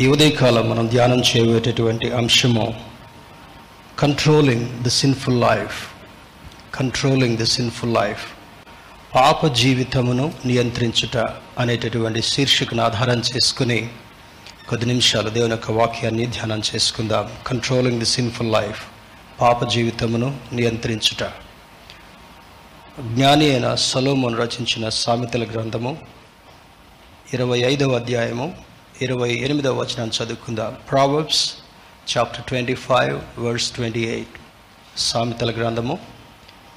ఈ ఉదయకాలం మనం ధ్యానం చేయబోయేటటువంటి అంశము controlling the sinful life controlling the sinful life పాప జీవితమును నియంత్రించుట అనేటటువంటి శీర్షికను ఆధారం చేసుకుని కొద్ది నిమిషాలు దేవుని యొక్క వాక్యాన్ని ధ్యానం చేసుకుందాం. కంట్రోలింగ్ ది సిన్ఫుల్ లైఫ్ పాప జీవితమును నియంత్రించుట. జ్ఞాని అయిన సలోమోను రచించిన సామెతల గ్రంథము ఇరవై ఐదవ అధ్యాయము ఇరవై ఎనిమిదవ వచనాన్ని చదువుకుందాం. Proverbs chapter twenty five verse twenty eight సామెతల గ్రంథము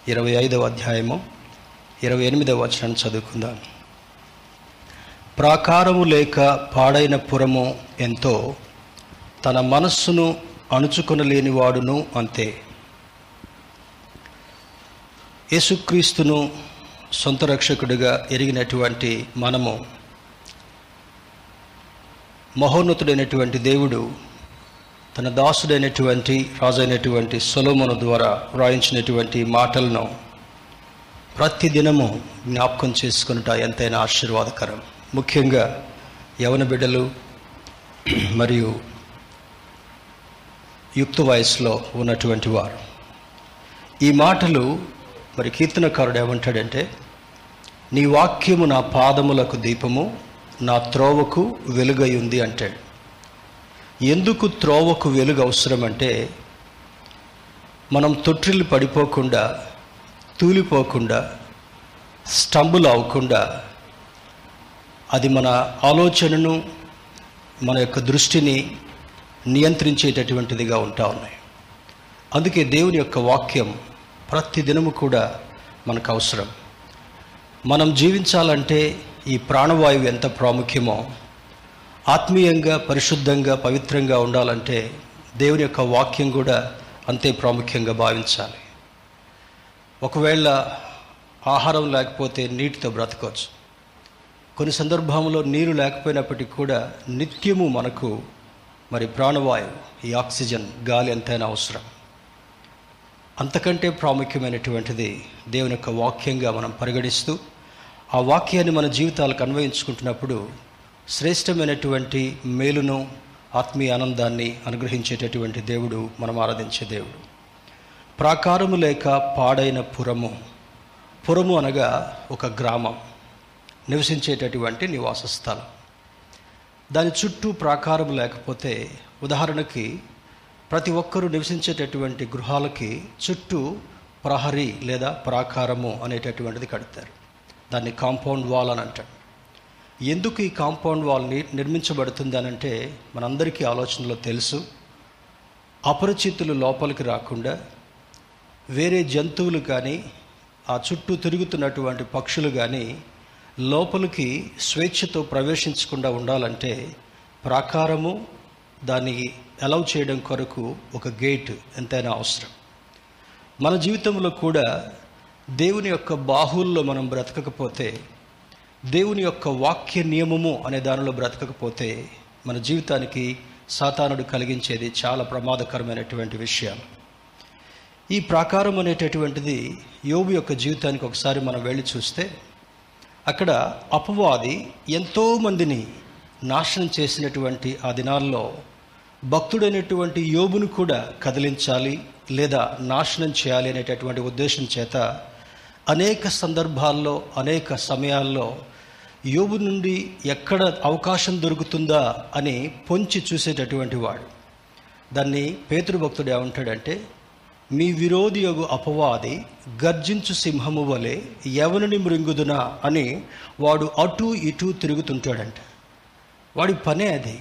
ఇరవై ఐదవ అధ్యాయము ఇరవై ఎనిమిదవ వచనాన్ని చదువుకుందాం. ప్రాకారము లేక పాడైన పురము ఎంతో తన మనస్సును అణుచుకొనలేని వాడును అంతే. యేసుక్రీస్తును సొంత రక్షకుడిగా ఎరిగినటువంటి మనము మహోన్నతుడైనటువంటి దేవుడు తన దాసుడైనటువంటి రాజైనటువంటి సొలోమును ద్వారా వ్రాయించినటువంటి మాటలను ప్రతి దినము జ్ఞాపకం చేసుకునుట ఎంతైనా ఆశీర్వాదకరం. ముఖ్యంగా యవన బిడ్డలు మరియు యుక్త వయసులో ఉన్నటువంటి వారు. ఈ మాటలు మరి కీర్తనకారుడు ఏమంటాడంటే నీ వాక్యము నా పాదములకు దీపము నా త్రోవకు వెలుగై ఉంది అంటాడు. ఎందుకు త్రోవకు వెలుగు అవసరం అంటే మనం తొట్టిల్లు పడిపోకుండా తూలిపోకుండా స్టంబుల్ అవ్వకుండా అది మన ఆలోచనను మన యొక్క దృష్టిని నియంత్రించేటటువంటిదిగా ఉంటా ఉన్నాయి. అందుకే దేవుని యొక్క వాక్యం ప్రతి దినము కూడా మనకు అవసరం. మనం జీవించాలంటే ఈ ప్రాణవాయువు ఎంత ప్రాముఖ్యమో ఆత్మీయంగా పరిశుద్ధంగా పవిత్రంగా ఉండాలంటే దేవుని యొక్క వాక్యం కూడా అంతే ప్రాముఖ్యంగా భావించాలి. ఒకవేళ ఆహారం లేకపోతే నీటితో బ్రతకవచ్చు కొన్ని సందర్భంలో నీరు లేకపోయినప్పటికీ కూడా నిత్యము మనకు మరి ప్రాణవాయువు ఈ ఆక్సిజన్ గాలి ఎంతైనా అవసరం. అంతకంటే ప్రాముఖ్యమైనటువంటిది దేవుని యొక్క వాక్యంగా మనం పరిగణిస్తూ ఆ వాక్యాన్ని మన జీవితాలకు అన్వయించుకుంటున్నప్పుడు శ్రేష్టమైనటువంటి మేలును ఆత్మీయ ఆనందాన్ని అనుగ్రహించేటటువంటి దేవుడు మనం ఆరాధించే దేవుడు. ప్రాకారము లేక పాడైన పురము పురము అనగా ఒక గ్రామం నివసించేటటువంటి నివాస స్థలం. దాని చుట్టూ ప్రాకారం లేకపోతే ఉదాహరణకి ప్రతి ఒక్కరూ నివసించేటటువంటి గృహాలకి చుట్టూ ప్రహరీ లేదా ప్రాకారము అనేటటువంటిది కడతారు. దాన్ని కాంపౌండ్ వాల్ అని అంటాడు ఎందుకు ఈ కాంపౌండ్ వాల్ని నిర్మించబడుతుంది అని అంటే మనందరికీ ఆలోచనలో తెలుసు. అపరిచితులు లోపలికి రాకుండా వేరే జంతువులు కానీ ఆ చుట్టూ తిరుగుతున్నటువంటి పక్షులు కానీ లోపలికి స్వేచ్ఛతో ప్రవేశించకుండా ఉండాలంటే ప్రాకారము దాన్ని అలౌ చేయడం కొరకు ఒక గేట్ ఎంతైనా అవసరం. మన జీవితంలో కూడా దేవుని యొక్క బాహుల్లో మనం బ్రతకకపోతే దేవుని యొక్క వాక్య నియమము అనే దానిలో బ్రతకకపోతే మన జీవితానికి సాతానుడు కలిగించేది చాలా ప్రమాదకరమైనటువంటి విషయం. ఈ ప్రాకారం అనేటటువంటిది యోబు యొక్క జీవితానికి ఒకసారి మనం వెళ్ళి చూస్తే అక్కడ అపవాది ఎంతోమందిని నాశనం చేసినటువంటి ఆ దినాల్లో భక్తుడైనటువంటి యోబును కూడా కదిలించాలి లేదా నాశనం చేయాలి అనేటటువంటి ఉద్దేశం చేత అనేక సందర్భాల్లో అనేక సమయాల్లో యోబు నుండి ఎక్కడ అవకాశం దొరుకుతుందా అని పొంచి చూసేటటువంటి వాడు. దాన్ని పేతృభక్తుడు ఏమంటాడంటే మీ విరోధి యొగు అపవాది గర్జించు సింహము వలె ఎవరిని మృంగుదునా? అని వాడు అటు ఇటు తిరుగుతుంటాడంట. వాడి పనే అది.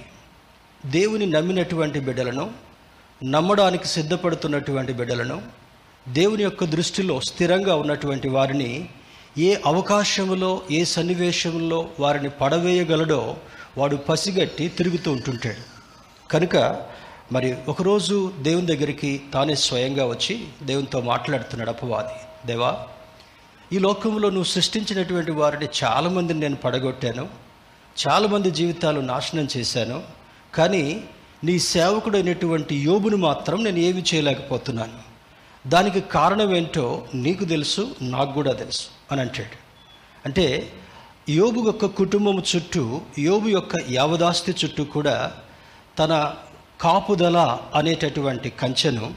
దేవుని నమ్మినటువంటి బిడ్డలను నమ్మడానికి సిద్ధపడుతున్నటువంటి బిడ్డలను దేవుని యొక్క దృష్టిలో స్థిరంగా ఉన్నటువంటి వారిని ఏ అవకాశంలో ఏ సన్నివేశంలో వారిని పడవేయగలడో వాడు పసిగట్టి తిరుగుతూ ఉంటుంటాడు కనుక మరి ఒకరోజు దేవుని దగ్గరికి తానే స్వయంగా వచ్చి దేవునితో మాట్లాడుతున్నాడు అపవాది. దేవా ఈ లోకంలో నువ్వు సృష్టించినటువంటి వారిని చాలామందిని నేను పడగొట్టాను. చాలామంది జీవితాలు నాశనం చేశాను. కానీ నీ సేవకుడైనటువంటి యోబును మాత్రం నేను ఏమి చేయలేకపోతున్నాను. దానికి కారణం ఏంటో నీకు తెలుసు నాకు కూడా తెలుసు అని అంటాడు. అంటే యోబు యొక్క కుటుంబం చుట్టూ యోబు యొక్క యావదాస్తి చుట్టూ కూడా తన కాపుదల అనేటటువంటి కంచెను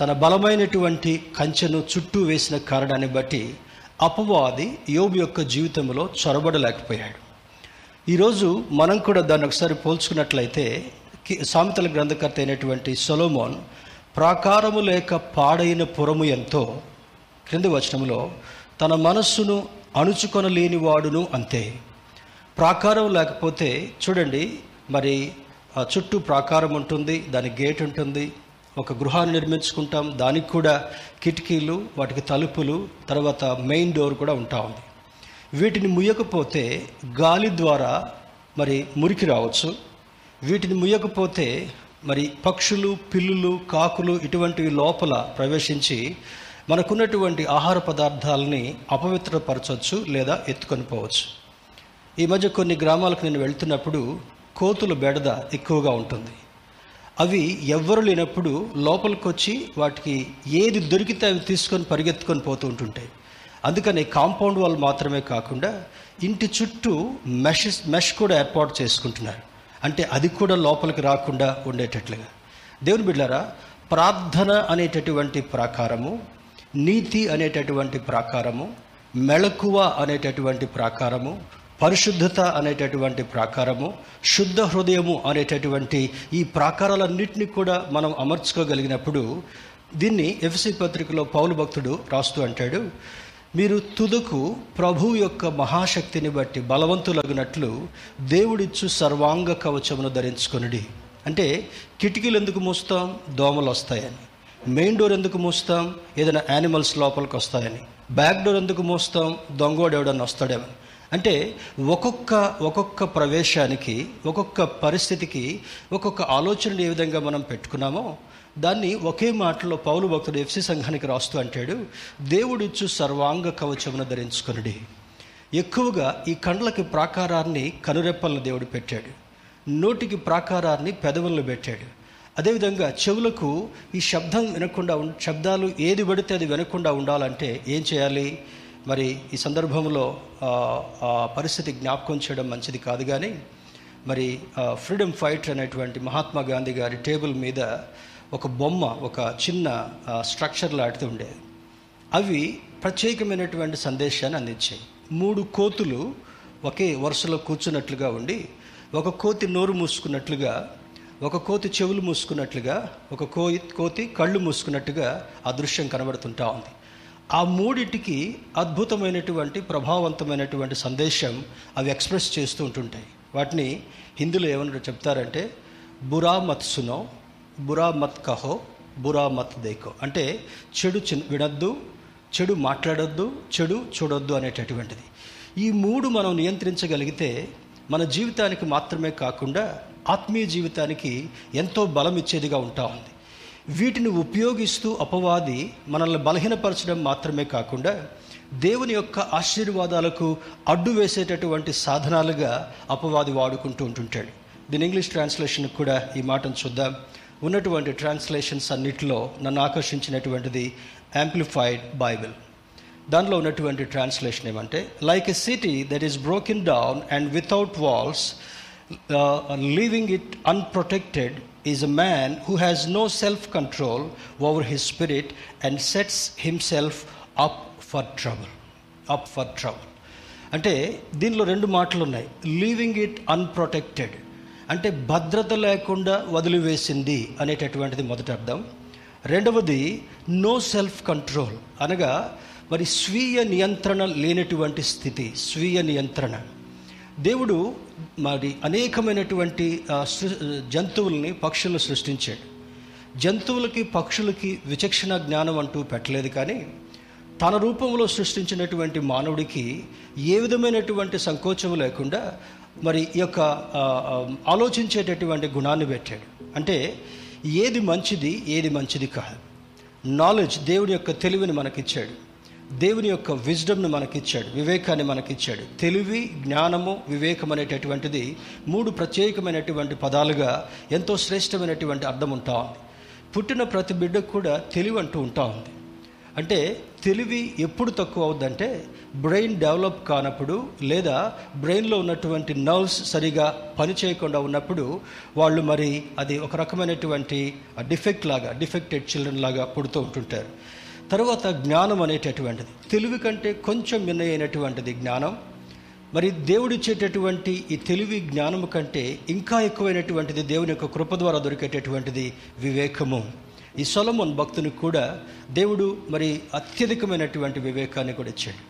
తన బలమైనటువంటి కంచెను చుట్టూ వేసిన కారణాన్ని బట్టి అపవాది యోబు యొక్క జీవితంలో చొరబడలేకపోయాడు. ఈరోజు మనం కూడా దాన్ని ఒకసారి పోల్చుకున్నట్లయితే సామెతల గ్రంథకర్త అయినటువంటి సొలోమోన్ ప్రాకారము లేక పాడైన పురము ఎంతో. క్రింది వచనంలో తన మనస్సును అణుచుకొనలేని వాడును అంతే. ప్రాకారం లేకపోతే చూడండి మరి ఆ చుట్టూ ప్రాకారం ఉంటుంది దాని గేట్ ఉంటుంది ఒక గృహాన్ని నిర్మించుకుంటాం దానికి కూడా కిటికీలు వాటికి తలుపులు తర్వాత మెయిన్ డోర్ కూడా ఉంటా ఉంది. వీటిని ముయ్యకపోతే గాలి ద్వారా మరి మురికి రావచ్చు. వీటిని ముయ్యకపోతే మరి పక్షులు పిల్లులు కాకులు ఇటువంటివి లోపల ప్రవేశించి మనకున్నటువంటి ఆహార పదార్థాలని అపవిత్రపరచవచ్చు లేదా ఎత్తుకొని పోవచ్చు. ఈ మధ్య కొన్ని గ్రామాలకు నేను వెళ్తున్నప్పుడు కోతుల బెడద ఎక్కువగా ఉంటుంది. అవి ఎవ్వరు లేనప్పుడు లోపలికి వచ్చి వాటికి ఏది దొరికితే అవి తీసుకొని పరిగెత్తుకొని పోతూ ఉంటుంటాయి. అందుకని కాంపౌండ్ వాళ్ళు మాత్రమే కాకుండా ఇంటి చుట్టూ మెష్ మెష్ కూడా ఏర్పాటు చేసుకుంటున్నారు. అంటే అది కూడా లోపలికి రాకుండా ఉండేటట్లుగా. దేవుని బిడ్డారా ప్రార్థన అనేటటువంటి ప్రాకారము నీతి అనేటటువంటి ప్రాకారము మెళకువ అనేటటువంటి ప్రాకారము పరిశుద్ధత అనేటటువంటి ప్రాకారము శుద్ధ హృదయము అనేటటువంటి ఈ ప్రాకారాలన్నింటినీ కూడా మనం అమర్చుకోగలిగినప్పుడు దీన్ని ఎఫ్సి పత్రికలో పౌలు భక్తుడు రాస్తూ అంటాడు మీరు తుదకు ప్రభు యొక్క మహాశక్తిని బట్టి బలవంతులగినట్లు దేవుడిచ్చు సర్వాంగ కవచమును ధరించుకొనిడి. అంటే కిటికీలు ఎందుకు మూస్తాం? దోమలు వస్తాయని. మెయిన్ డోర్ ఎందుకు మూస్తాం? ఏదైనా యానిమల్స్ లోపలికి వస్తాయని బ్యాక్ డోర్ ఎందుకు మూస్తాం? దొంగోడు ఎవడన్నా వస్తాడేమని అంటే ఒక్కొక్క ఒక్కొక్క ప్రవేశానికి ఒక్కొక్క పరిస్థితికి ఒక్కొక్క ఆలోచనలు ఏ విధంగా మనం పెట్టుకున్నామో దాన్ని ఒకే మాటలో పౌలు భక్తుడు ఎఫ్సి సంఘానికి రాస్తూ అంటాడు దేవుడిచ్చు సర్వాంగ కవచమును ధరించుకునుడి. ఎక్కువగా ఈ కండ్లకి ప్రాకారాన్ని కనురెప్పలను దేవుడు పెట్టాడు. నోటికి ప్రాకారాన్ని పెదవులను పెట్టాడు. అదేవిధంగా చెవులకు ఈ శబ్దం వినకుండా శబ్దాలు ఏది పడితే అది వినకుండా ఉండాలంటే ఏం చేయాలి? మరి ఈ సందర్భంలో ఆ, పరిస్థితి జ్ఞాపకం చేయడం మంచిది కాదు కానీ మరి ఫ్రీడమ్ ఫైటర్ అనేటువంటి మహాత్మా గాంధీ గారి టేబుల్ మీద ఒక బొమ్మ ఒక చిన్న స్ట్రక్చర్ లాంటిది ఉండేది. అవి ప్రత్యేకమైనటువంటి సందేశాన్ని అందించాయి. మూడు కోతులు ఒకే వరుసలో కూర్చున్నట్లుగా ఉండి ఒక కోతి నోరు మూసుకున్నట్లుగా ఒక కోతి చెవులు మూసుకున్నట్లుగా ఒక కోయి కోతి కళ్ళు మూసుకున్నట్టుగా ఆ దృశ్యం కనబడుతుంటా ఉంది. ఆ మూడిటికి అద్భుతమైనటువంటి ప్రభావవంతమైనటువంటి సందేశం అవి ఎక్స్ప్రెస్ చేస్తూ ఉంటుంటాయి. వాటిని హిందీలో ఏమన్నా చెప్తారంటే బురా మత్ సునో బురా మత్ కహో బురా మత్ దేకో. అంటే చెడు చిన్ వినొద్దు చెడు మాట్లాడొద్దు చెడు చూడొద్దు అనేటటువంటిది. ఈ మూడు మనం నియంత్రించగలిగితే మన జీవితానికి మాత్రమే కాకుండా ఆత్మీయ జీవితానికి ఎంతో బలం ఇచ్చేదిగా ఉంటా ఉంది. వీటిని ఉపయోగిస్తూ అపవాది మనల్ని బలహీనపరచడం మాత్రమే కాకుండా దేవుని యొక్క ఆశీర్వాదాలకు అడ్డు వేసేటటువంటి సాధనాలుగా అపవాది వాడుకుంటూ ఉంటుంటాడు. దీని ఇంగ్లీష్ ట్రాన్స్లేషన్ కూడా ఈ మాటను చూద్దాం. ఉన్నటువంటి ట్రాన్స్లేషన్స్ అన్నిటిలో నన్ను ఆకర్షించినటువంటిది యాంప్లిఫైడ్ బైబిల్. దానిలో ఉన్నటువంటి ట్రాన్స్లేషన్ ఏమంటే like a city that is broken down and without walls leaving it unprotected is a man who has no self control over his spirit and sets himself up for trouble up for trouble అంటే దీనిలో రెండు మాటలు ఉన్నాయి leaving it unprotected అంటే భద్రత లేకుండా వదిలివేసింది అనేటటువంటిది మొదటి అర్థం. రెండవది నో సెల్ఫ్ కంట్రోల్ అనగా మరి స్వీయ నియంత్రణ లేనటువంటి స్థితి స్వీయ నియంత్రణ. దేవుడు మరి అనేకమైనటువంటి జంతువుల్ని పక్షులను సృష్టించాడు. జంతువులకి పక్షులకి విచక్షణ జ్ఞానం అంటూ పెట్టలేదు కానీ తన రూపంలో సృష్టించినటువంటి మానవుడికి ఏ విధమైనటువంటి సంకోచం లేకుండా మరి ఈ యొక్క ఆలోచించేటటువంటి గుణాన్ని పెట్టాడు. అంటే ఏది మంచిది ఏది మంచిది కాదు. నాలెడ్జ్ దేవుని యొక్క తెలివిని మనకిచ్చాడు. దేవుని యొక్క విజ్డమ్ను మనకిచ్చాడు. వివేకాన్ని మనకిచ్చాడు. తెలివి జ్ఞానము వివేకం అనేటటువంటిది మూడు ప్రత్యేకమైనటువంటి పదాలుగా ఎంతో శ్రేష్టమైనటువంటి అర్థం ఉంటా ఉంది. పుట్టిన ప్రతి బిడ్డకు కూడా తెలివి అంటూ ఉంటా ఉంది. అంటే తెలివి ఎప్పుడు తక్కువ అవుద్దంటే బ్రెయిన్ డెవలప్ కానప్పుడు లేదా బ్రెయిన్లో ఉన్నటువంటి నర్వ్స్ సరిగా పనిచేయకుండా ఉన్నప్పుడు వాళ్ళు మరి అది ఒక రకమైనటువంటి డిఫెక్ట్ లాగా డిఫెక్టెడ్ చిల్డ్రన్ లాగా పుడుతూ ఉంటుంటారు. తర్వాత జ్ఞానం అనేటటువంటిది. తెలివి కంటే కొంచెం మిన్నైనటువంటిది జ్ఞానం. మరి దేవుడిచ్చేటటువంటి ఈ తెలివి జ్ఞానము కంటే ఇంకా ఎక్కువైనటువంటిది దేవుని యొక్క కృప ద్వారా దొరికేటటువంటిది వివేకము. ఈ సొలమోన్ భక్తునికి కూడా దేవుడు మరి అత్యధికమైనటువంటి వివేకాన్ని కూడా ఇచ్చాడు.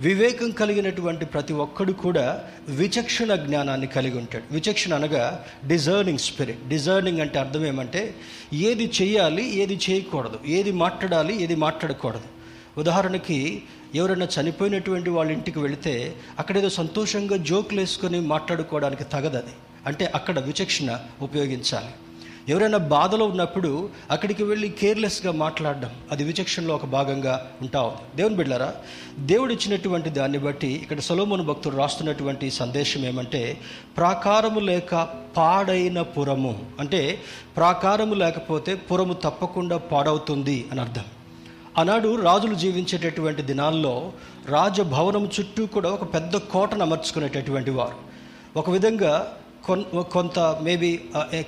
వివేకం కలిగినటువంటి ప్రతి ఒక్కడు కూడా విచక్షణ జ్ఞానాన్ని కలిగి ఉంటాడు. విచక్షణ అనగా డిజర్నింగ్ స్పిరిట్ డిజర్నింగ్ అంటే అర్థం ఏమంటే ఏది చేయాలి ఏది చేయకూడదు. ఏది మాట్లాడాలి ఏది మాట్లాడకూడదు. ఉదాహరణకి ఎవరైనా చనిపోయినటువంటి వాళ్ళ ఇంటికి వెళితే అక్కడ ఏదో సంతోషంగా జోకులు వేసుకొని మాట్లాడుకోవడానికి తగదది. అంటే అక్కడ విచక్షణ ఉపయోగించాలి. ఎవరైనా బాధలో ఉన్నప్పుడు అక్కడికి వెళ్ళి కేర్లెస్గా మాట్లాడడం అది విచక్షణలో ఒక భాగంగా ఉంటా ఉంది. దేవుని బిడ్డారా దేవుడు ఇచ్చినటువంటి దాన్ని బట్టి ఇక్కడ సొలోమోను భక్తుడు రాస్తున్నటువంటి సందేశం ఏమంటే ప్రాకారము లేక పాడైన పురము. అంటే ప్రాకారము లేకపోతే పురము తప్పకుండా పాడవుతుంది అని అర్థం. ఆనాడు రాజులు జీవించేటటువంటి దినాల్లో రాజభవనం చుట్టూ కూడా ఒక పెద్ద కోటను అమర్చుకునేటటువంటి వారు. ఒక విధంగా కొంత మేబీ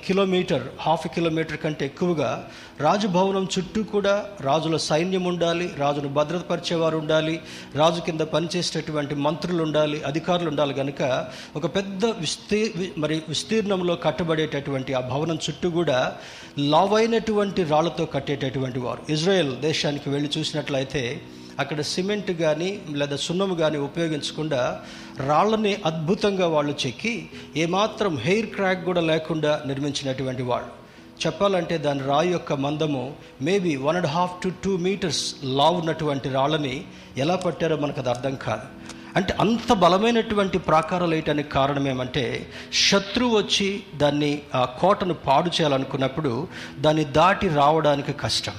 కిలోమీటర్ హాఫ్ కిలోమీటర్ కంటే ఎక్కువగా రాజభవనం చుట్టూ కూడా రాజుల సైన్యం ఉండాలి రాజును భద్రతపరిచేవారు ఉండాలి రాజు కింద పనిచేసేటటువంటి మంత్రులు ఉండాలి అధికారులు ఉండాలి కనుక ఒక పెద్ద విస్తీ మరి విస్తీర్ణంలో కట్టబడేటటువంటి ఆ భవనం చుట్టూ కూడా లావైనటువంటి రాళ్ళతో కట్టేటటువంటి వారు. ఇజ్రాయెల్ దేశానికి వెళ్ళి చూసినట్లయితే అక్కడ సిమెంట్ కానీ లేదా సున్నము కానీ ఉపయోగించకుండా రాళ్ళని అద్భుతంగా వాళ్ళు చెక్కి ఏమాత్రం హెయిర్ క్రాక్ కూడా లేకుండా నిర్మించినటువంటి వాళ్ళు. చెప్పాలంటే దాని రాయి యొక్క మందము maybe one and half to two metres లా ఉన్నటువంటి రాళ్ళని ఎలా పట్టారో మనకు అది అర్థం కాదు. అంటే అంత బలమైనటువంటి ప్రాకారాలు వేయటానికి కారణం ఏమంటే శత్రువు వచ్చి దాన్ని ఆ కోటను పాడు చేయాలనుకున్నప్పుడు దాన్ని దాటి రావడానికి కష్టం.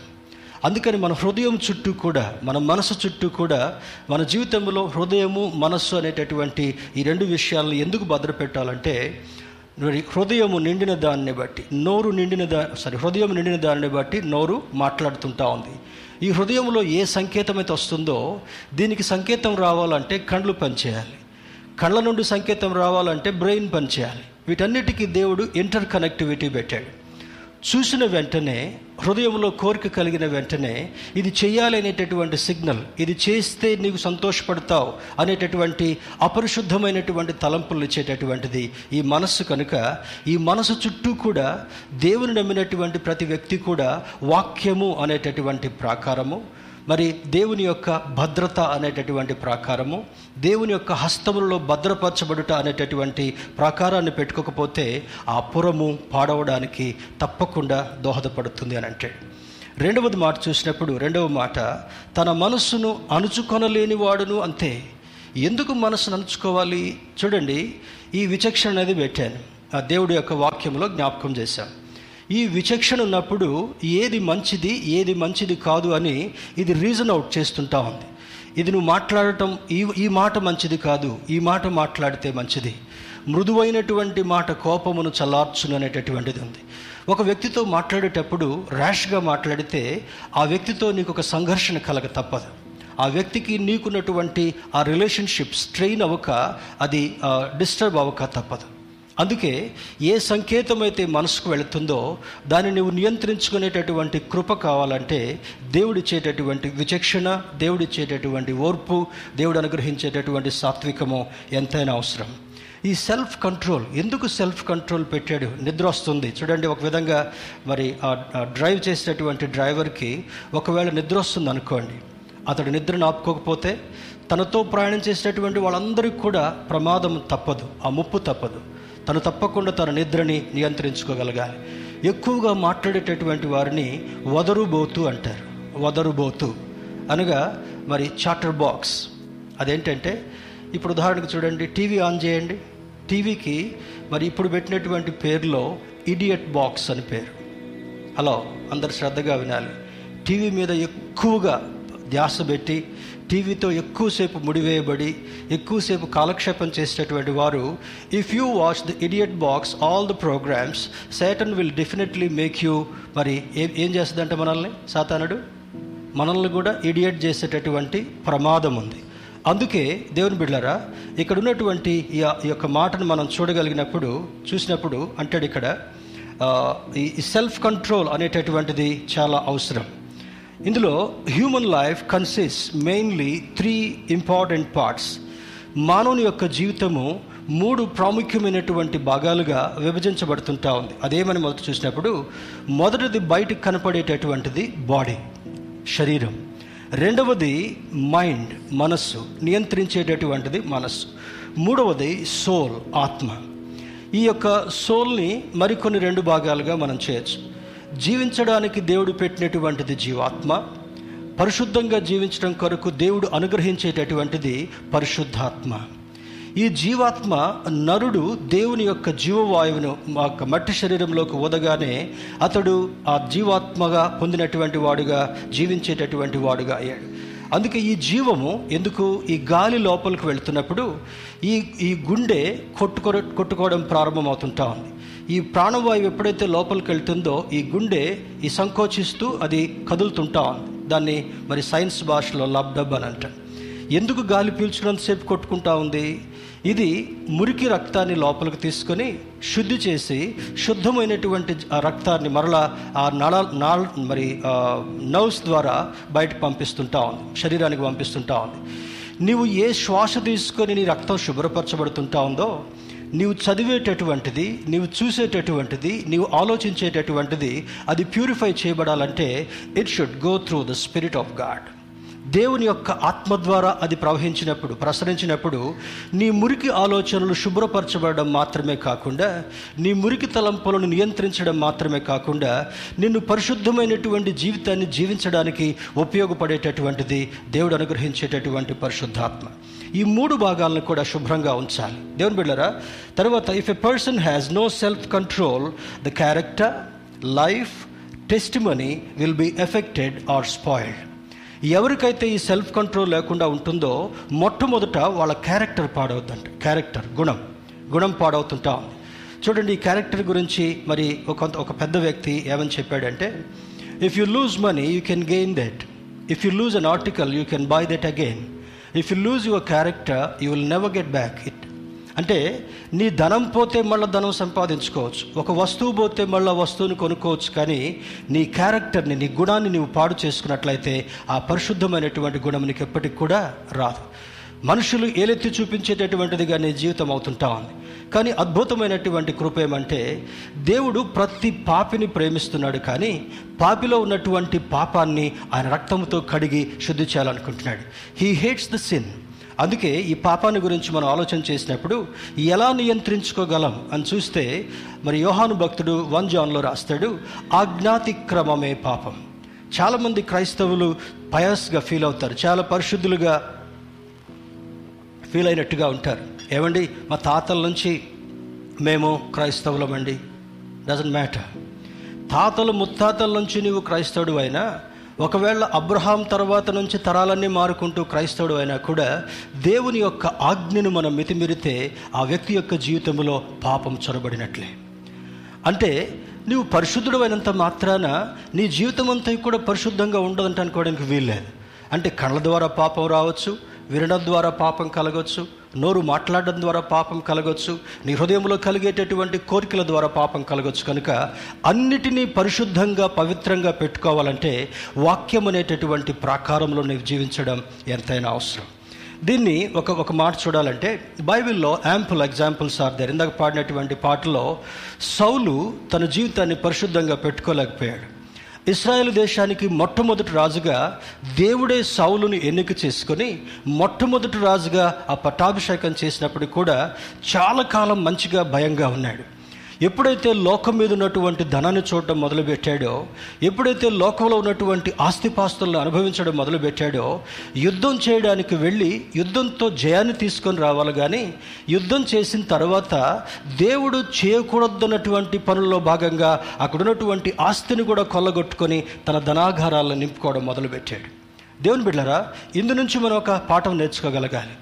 అందుకని మన హృదయం చుట్టూ కూడా మన మనసు చుట్టూ కూడా మన జీవితంలో హృదయము మనస్సు అనేటటువంటి ఈ రెండు విషయాలను ఎందుకు భద్రపెట్టాలంటే హృదయము నిండిన దాన్ని బట్టి నోరు నిండిన దా సారీ హృదయం నిండిన దానిని బట్టి నోరు మాట్లాడుతుంటా ఉంది. ఈ హృదయంలో ఏ సంకేతం అయితే వస్తుందో దీనికి సంకేతం రావాలంటే కండ్లు పనిచేయాలి. కళ్ళ నుండి సంకేతం రావాలంటే బ్రెయిన్ పనిచేయాలి. వీటన్నిటికీ దేవుడు ఇంటర్ కనెక్టివిటీ పెట్టాడు. చూసిన వెంటనే హృదయంలో కోరిక కలిగిన వెంటనే ఇది చేయాలి అనేటటువంటి సిగ్నల్ ఇది చేస్తే నీకు సంతోషపడతావు అనేటటువంటి అపరిశుద్ధమైనటువంటి తలంపులు ఇచ్చేటటువంటిది ఈ మనస్సు కనుక ఈ మనసు చుట్టూ కూడా దేవుని నమ్మినటువంటి ప్రతి వ్యక్తి కూడా వాక్యము అనేటటువంటి ప్రాకారము మరి దేవుని యొక్క భద్రత అనేటటువంటి ప్రాకారము దేవుని యొక్క హస్తములలో భద్రపరచబడుట అనేటటువంటి ప్రాకారాన్ని పెట్టుకోకపోతే ఆ పురము పాడవడానికి తప్పకుండా దోహదపడుతుంది అని అంటే. రెండవది మాట చూసినప్పుడు రెండవ మాట తన మనస్సును అణుచుకొనలేని వాడును అంతే. ఎందుకు మనసును అణుచుకోవాలి? చూడండి ఈ విచక్షణ అనేది పెట్టాను ఆ దేవుడి యొక్క వాక్యంలో జ్ఞాపకం చేశాను ఈ విచక్షణ ఉన్నప్పుడు ఏది మంచిది ఏది మంచిది కాదు అని ఇది రీజన్ అవుట్ చేస్తుంటా ఉంది. ఇది నువ్వు మాట్లాడటం ఈ ఈ మాట మంచిది కాదు ఈ మాట మాట్లాడితే మంచిది. మృదువైనటువంటి మాట కోపమును చల్లార్చును అనేటటువంటిది ఉంది. ఒక వ్యక్తితో మాట్లాడేటప్పుడు ర్యాష్గా మాట్లాడితే ఆ వ్యక్తితో నీకు ఒక సంఘర్షణ కలగ తప్పదు. ఆ వ్యక్తికి నీకున్నటువంటి ఆ రిలేషన్షిప్ స్ట్రెయిన్ అవ్వక అది డిస్టర్బ్ అవ్వక తప్పదు. అందుకే ఏ సంకేతం అయితే మనసుకు వెళుతుందో దాన్ని నువ్వు నియంత్రించుకునేటటువంటి కృప కావాలంటే దేవుడిచ్చేటటువంటి విచక్షణ దేవుడిచ్చేటటువంటి ఓర్పు దేవుడు అనుగ్రహించేటటువంటి సాత్వికము ఎంతైనా అవసరం. ఈ సెల్ఫ్ కంట్రోల్ ఎందుకు సెల్ఫ్ కంట్రోల్ పెట్టాడు? నిద్ర వస్తుంది. చూడండి ఒక విధంగా మరి ఆ డ్రైవ్ చేసేటటువంటి డ్రైవర్కి ఒకవేళ నిద్ర వస్తుంది అనుకోండి అతడు నిద్రను ఆపుకోకపోతే తనతో ప్రయాణం చేసేటటువంటి వాళ్ళందరికీ కూడా ప్రమాదం తప్పదు ఆ ముప్పు తప్పదు. తను తప్పకుండా తన నిద్రని నియంత్రించుకోగలగాలి. ఎక్కువగా మాట్లాడేటటువంటి వారిని వదరుబోతు అంటారు. వదరుబోతు. అనగా మరి చార్టర్ బాక్స్. అదేంటంటే ఇప్పుడు ఉదాహరణకు చూడండి టీవీ ఆన్ చేయండి. టీవీకి మరి ఇప్పుడు పెట్టినటువంటి పేరులో ఇడియట్ బాక్స్ అని పేరు. హలో అందరు శ్రద్ధగా వినాలి. టీవీ మీద ఎక్కువగా ధ్యాస పెట్టి టీవీతో ఎక్కువసేపు ముడివేయబడి ఎక్కువసేపు కాలక్షేపం చేసేటటువంటి వారు if you watch the idiot box all the programmes Satan will definitely make you మరి ఏం ఏం చేస్తుందంటే మనల్ని? సాతానుడు? మనల్ని కూడా ఇడియట్ చేసేటటువంటి ప్రమాదం ఉంది. అందుకే దేవుని బిడ్లరా ఇక్కడ ఉన్నటువంటి ఈ యొక్క మాటను మనం చూడగలిగినప్పుడు చూసినప్పుడు అంటాడు ఇక్కడ ఈ సెల్ఫ్ కంట్రోల్ అనేటటువంటిది చాలా అవసరం. ఇందులో human life consist mainly three important parts మానవుని యొక్క జీవితము మూడు ప్రాముఖ్యమైనటువంటి భాగాలుగా విభజించబడుతుంటా ఉంది. అదేమని మొదట చూసినప్పుడు మొదటిది బయటకు కనపడేటటువంటిది బాడీ శరీరం. రెండవది మైండ్ మనస్సు నియంత్రించేటటువంటిది మనస్సు. మూడవది సోల్ ఆత్మ. ఈ యొక్క సోల్ని మరికొన్ని రెండు భాగాలుగా మనం చేయొచ్చు. జీవించడానికి దేవుడు పెట్టినటువంటిది జీవాత్మ పరిశుద్ధంగా జీవించడం కొరకు దేవుడు అనుగ్రహించేటటువంటిది పరిశుద్ధాత్మ. ఈ జీవాత్మ నరుడు దేవుని యొక్క జీవవాయువును మా యొక్క మట్టి శరీరంలోకి వదగానే అతడు ఆ జీవాత్మగా పొందినటువంటి వాడుగా జీవించేటటువంటి వాడుగా అయ్యాడు. అందుకే ఈ జీవము ఎందుకు ఈ గాలి లోపలికి వెళుతున్నప్పుడు ఈ ఈ గుండె కొట్టుకో కొట్టుకోవడం ప్రారంభమవుతుంటా ఉంది. ఈ ప్రాణవాయువు ఎప్పుడైతే లోపలికి వెళ్తుందో ఈ గుండె ఈ సంకోచిస్తూ అది కదులుతుంటా ఉంది. దాన్ని మరి సైన్స్ భాషలో లబ్డబ్ అని అంటారు. ఎందుకు గాలి పీల్చుకున్నంతసేపు కొట్టుకుంటా ఉంది? ఇది మురికి రక్తాన్ని లోపలికి తీసుకొని శుద్ధి చేసి శుద్ధమైనటువంటి ఆ రక్తాన్ని మరలా ఆ నళ నాళ మరి నర్వ్స్ ద్వారా బయటకు పంపిస్తుంటా ఉంది. శరీరానికి పంపిస్తుంటా ఉంది. నీవు ఏ శ్వాస తీసుకొని నీ రక్తం శుభ్రపరచబడుతుంటా ఉందో నీవు చదివేటటువంటిది నీవు చూసేటటువంటిది నీవు ఆలోచించేటటువంటిది అది purify చేయబడాలంటే it should go through the spirit of God దేవుని యొక్క ఆత్మ ద్వారా అది ప్రవహించినప్పుడు ప్రసరించినప్పుడు నీ మురికి ఆలోచనలు శుభ్రపరచబడడం మాత్రమే కాకుండా నీ మురికి తలంపులను నియంత్రించడం మాత్రమే కాకుండా నిన్ను పరిశుద్ధమైనటువంటి జీవితాన్ని జీవించడానికి ఉపయోగపడేటటువంటిది దేవుడు అనుగ్రహించేటటువంటి పరిశుద్ధాత్మ. ఈ మూడు భాగాలను కూడా శుభ్రంగా ఉంచాలి. దేవుని బిళ్ళరా తర్వాత if a person has no self control the character life test money will be affected or spoiled ఎవరికైతే ఈ సెల్ఫ్ కంట్రోల్ లేకుండా ఉంటుందో మొట్టమొదట వాళ్ళ క్యారెక్టర్ పాడవుతుంట క్యారెక్టర్ గుణం. గుణం పాడవుతుంటా ఉంది. చూడండి ఈ క్యారెక్టర్ గురించి మరి ఒక ఒక పెద్ద వ్యక్తి ఏమని చెప్పాడంటే if you lose money you can gain that if you lose an article you can buy that again if you lose your character you will never get back it అంటే నీ ధనం పోతే మళ్ళీ ధనం సంపాదించుకోవచ్చు. ఒక వస్తువు పోతే మళ్ళీ వస్తువుని కొనుక్కోవచ్చు. కానీ నీ క్యారెక్టర్ని నీ గుణాన్ని నీవు పాడు చేసుకున్నట్లయితే ఆ పరిశుద్ధమైనటువంటి గుణం నీకు ఎప్పటికి కూడా రాదు. మనుషులు ఏలెత్తి చూపించేటటువంటిదిగా నీ జీవితం అవుతుంటా ఉంది. కానీ అద్భుతమైనటువంటి కృప ఏమంటే దేవుడు ప్రతి పాపిని ప్రేమిస్తున్నాడు కానీ పాపిలో ఉన్నటువంటి పాపాన్ని ఆయన రక్తంతో కడిగి శుద్ధి చేయాలనుకుంటున్నాడు. హీ హేట్స్ ద సిన్ అందుకే ఈ పాపాన్ని గురించి మనం ఆలోచన చేసినప్పుడు ఎలా నియంత్రించుకోగలం అని చూస్తే మరి యోహాను భక్తుడు వన్ జాన్లో రాస్తాడు ఆజ్ఞాతిక్రమమే పాపం. చాలామంది క్రైస్తవులు పయస్గా ఫీల్ అవుతారు చాలా పరిశుద్ధులుగా ఫీల్ అయినట్టుగా ఉంటారు. ఏమండి? మా తాతల నుంచి మేము క్రైస్తవులమండి. డజంట్ మ్యాటర్ తాతలు ముత్తాతల నుంచి నీవు క్రైస్తవుడు అయినా ఒకవేళ అబ్రహాం తర్వాత నుంచి తరాలన్నీ మారుకుంటూ క్రైస్తవుడు అయినా కూడా దేవుని యొక్క ఆజ్ఞను మనం మితిమిరితే ఆ వ్యక్తి యొక్క జీవితంలో పాపం చొరబడినట్లే. అంటే నీవు పరిశుద్ధుడు అయినంత మాత్రాన నీ జీవితం అంతా కూడా పరిశుద్ధంగా ఉండదంట అనుకోవడానికి వీల్లేదు. అంటే కళ్ళ ద్వారా పాపం రావచ్చు వినడం ద్వారా పాపం కలగవచ్చు నోరు మాట్లాడడం ద్వారా పాపం కలగవచ్చు నీ హృదయంలో కలిగేటటువంటి కోరికల ద్వారా పాపం కలగవచ్చు కనుక అన్నిటినీ పరిశుద్ధంగా పవిత్రంగా పెట్టుకోవాలంటే వాక్యం అనేటటువంటి ప్రాకారంలో నీవు జీవించడం ఎంతైనా అవసరం. దీన్ని ఒక ఒక మాట చూడాలంటే బైబిల్లో యాంపుల్ ఎగ్జాంపుల్స్ ఆర్ దర్. ఇందాక పాడినటువంటి పాటలో సౌలు తన జీవితాన్ని పరిశుద్ధంగా పెట్టుకోలేకపోయాడు. ఇస్రాయేల్ దేశానికి మొట్టమొదటి రాజుగా దేవుడే సౌలును ఎన్నిక చేసుకొని మొట్టమొదటి రాజుగా ఆ పట్టాభిషేకం చేసినప్పుడు కూడా చాలా కాలం మంచిగా భయంగా ఉన్నాడు. ఎప్పుడైతే లోకం మీద ఉన్నటువంటి ధనాన్ని చూడటం మొదలుపెట్టాడో ఎప్పుడైతే లోకంలో ఉన్నటువంటి ఆస్తిపాస్తులను అనుభవించడం మొదలుపెట్టాడో యుద్ధం చేయడానికి వెళ్ళి యుద్ధంతో జయాన్ని తీసుకొని రావాలి కానీ యుద్ధం చేసిన తర్వాత దేవుడు చేయకూడదన్నటువంటి పనుల్లో భాగంగా అక్కడ ఉన్నటువంటి ఆస్తిని కూడా కొల్లగొట్టుకొని తన ధనాగారాలను నింపుకోవడం మొదలుపెట్టాడు. దేవుని బిడ్డరా ఇందు నుంచి మనం ఒక పాఠం నేర్చుకోగలగాలి.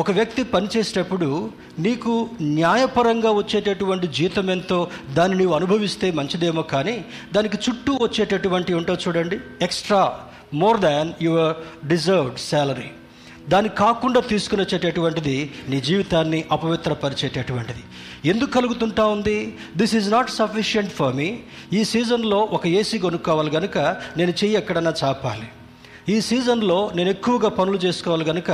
ఒక వ్యక్తి పనిచేసేటప్పుడు నీకు న్యాయపరంగా వచ్చేటటువంటి జీతం ఎంతో దాన్ని నీవు అనుభవిస్తే మంచిదేమో కానీ దానికి చుట్టూ వచ్చేటటువంటి ఉంటో చూడండి. Extra more than your deserved salary దాన్ని కాకుండా తీసుకుని వచ్చేటటువంటిది నీ జీవితాన్ని అపవిత్రపరిచేటటువంటిది. ఎందుకు కలుగుతుంటా ఉంది? This is not sufficient for me ఈ సీజన్లో ఒక ఏసీ కొనుక్కోవాలి కనుక నేను చెయ్యి ఎక్కడన్నా చాపాలి. ఈ సీజన్లో నేను ఎక్కువగా పనులు చేసుకోవాలి కనుక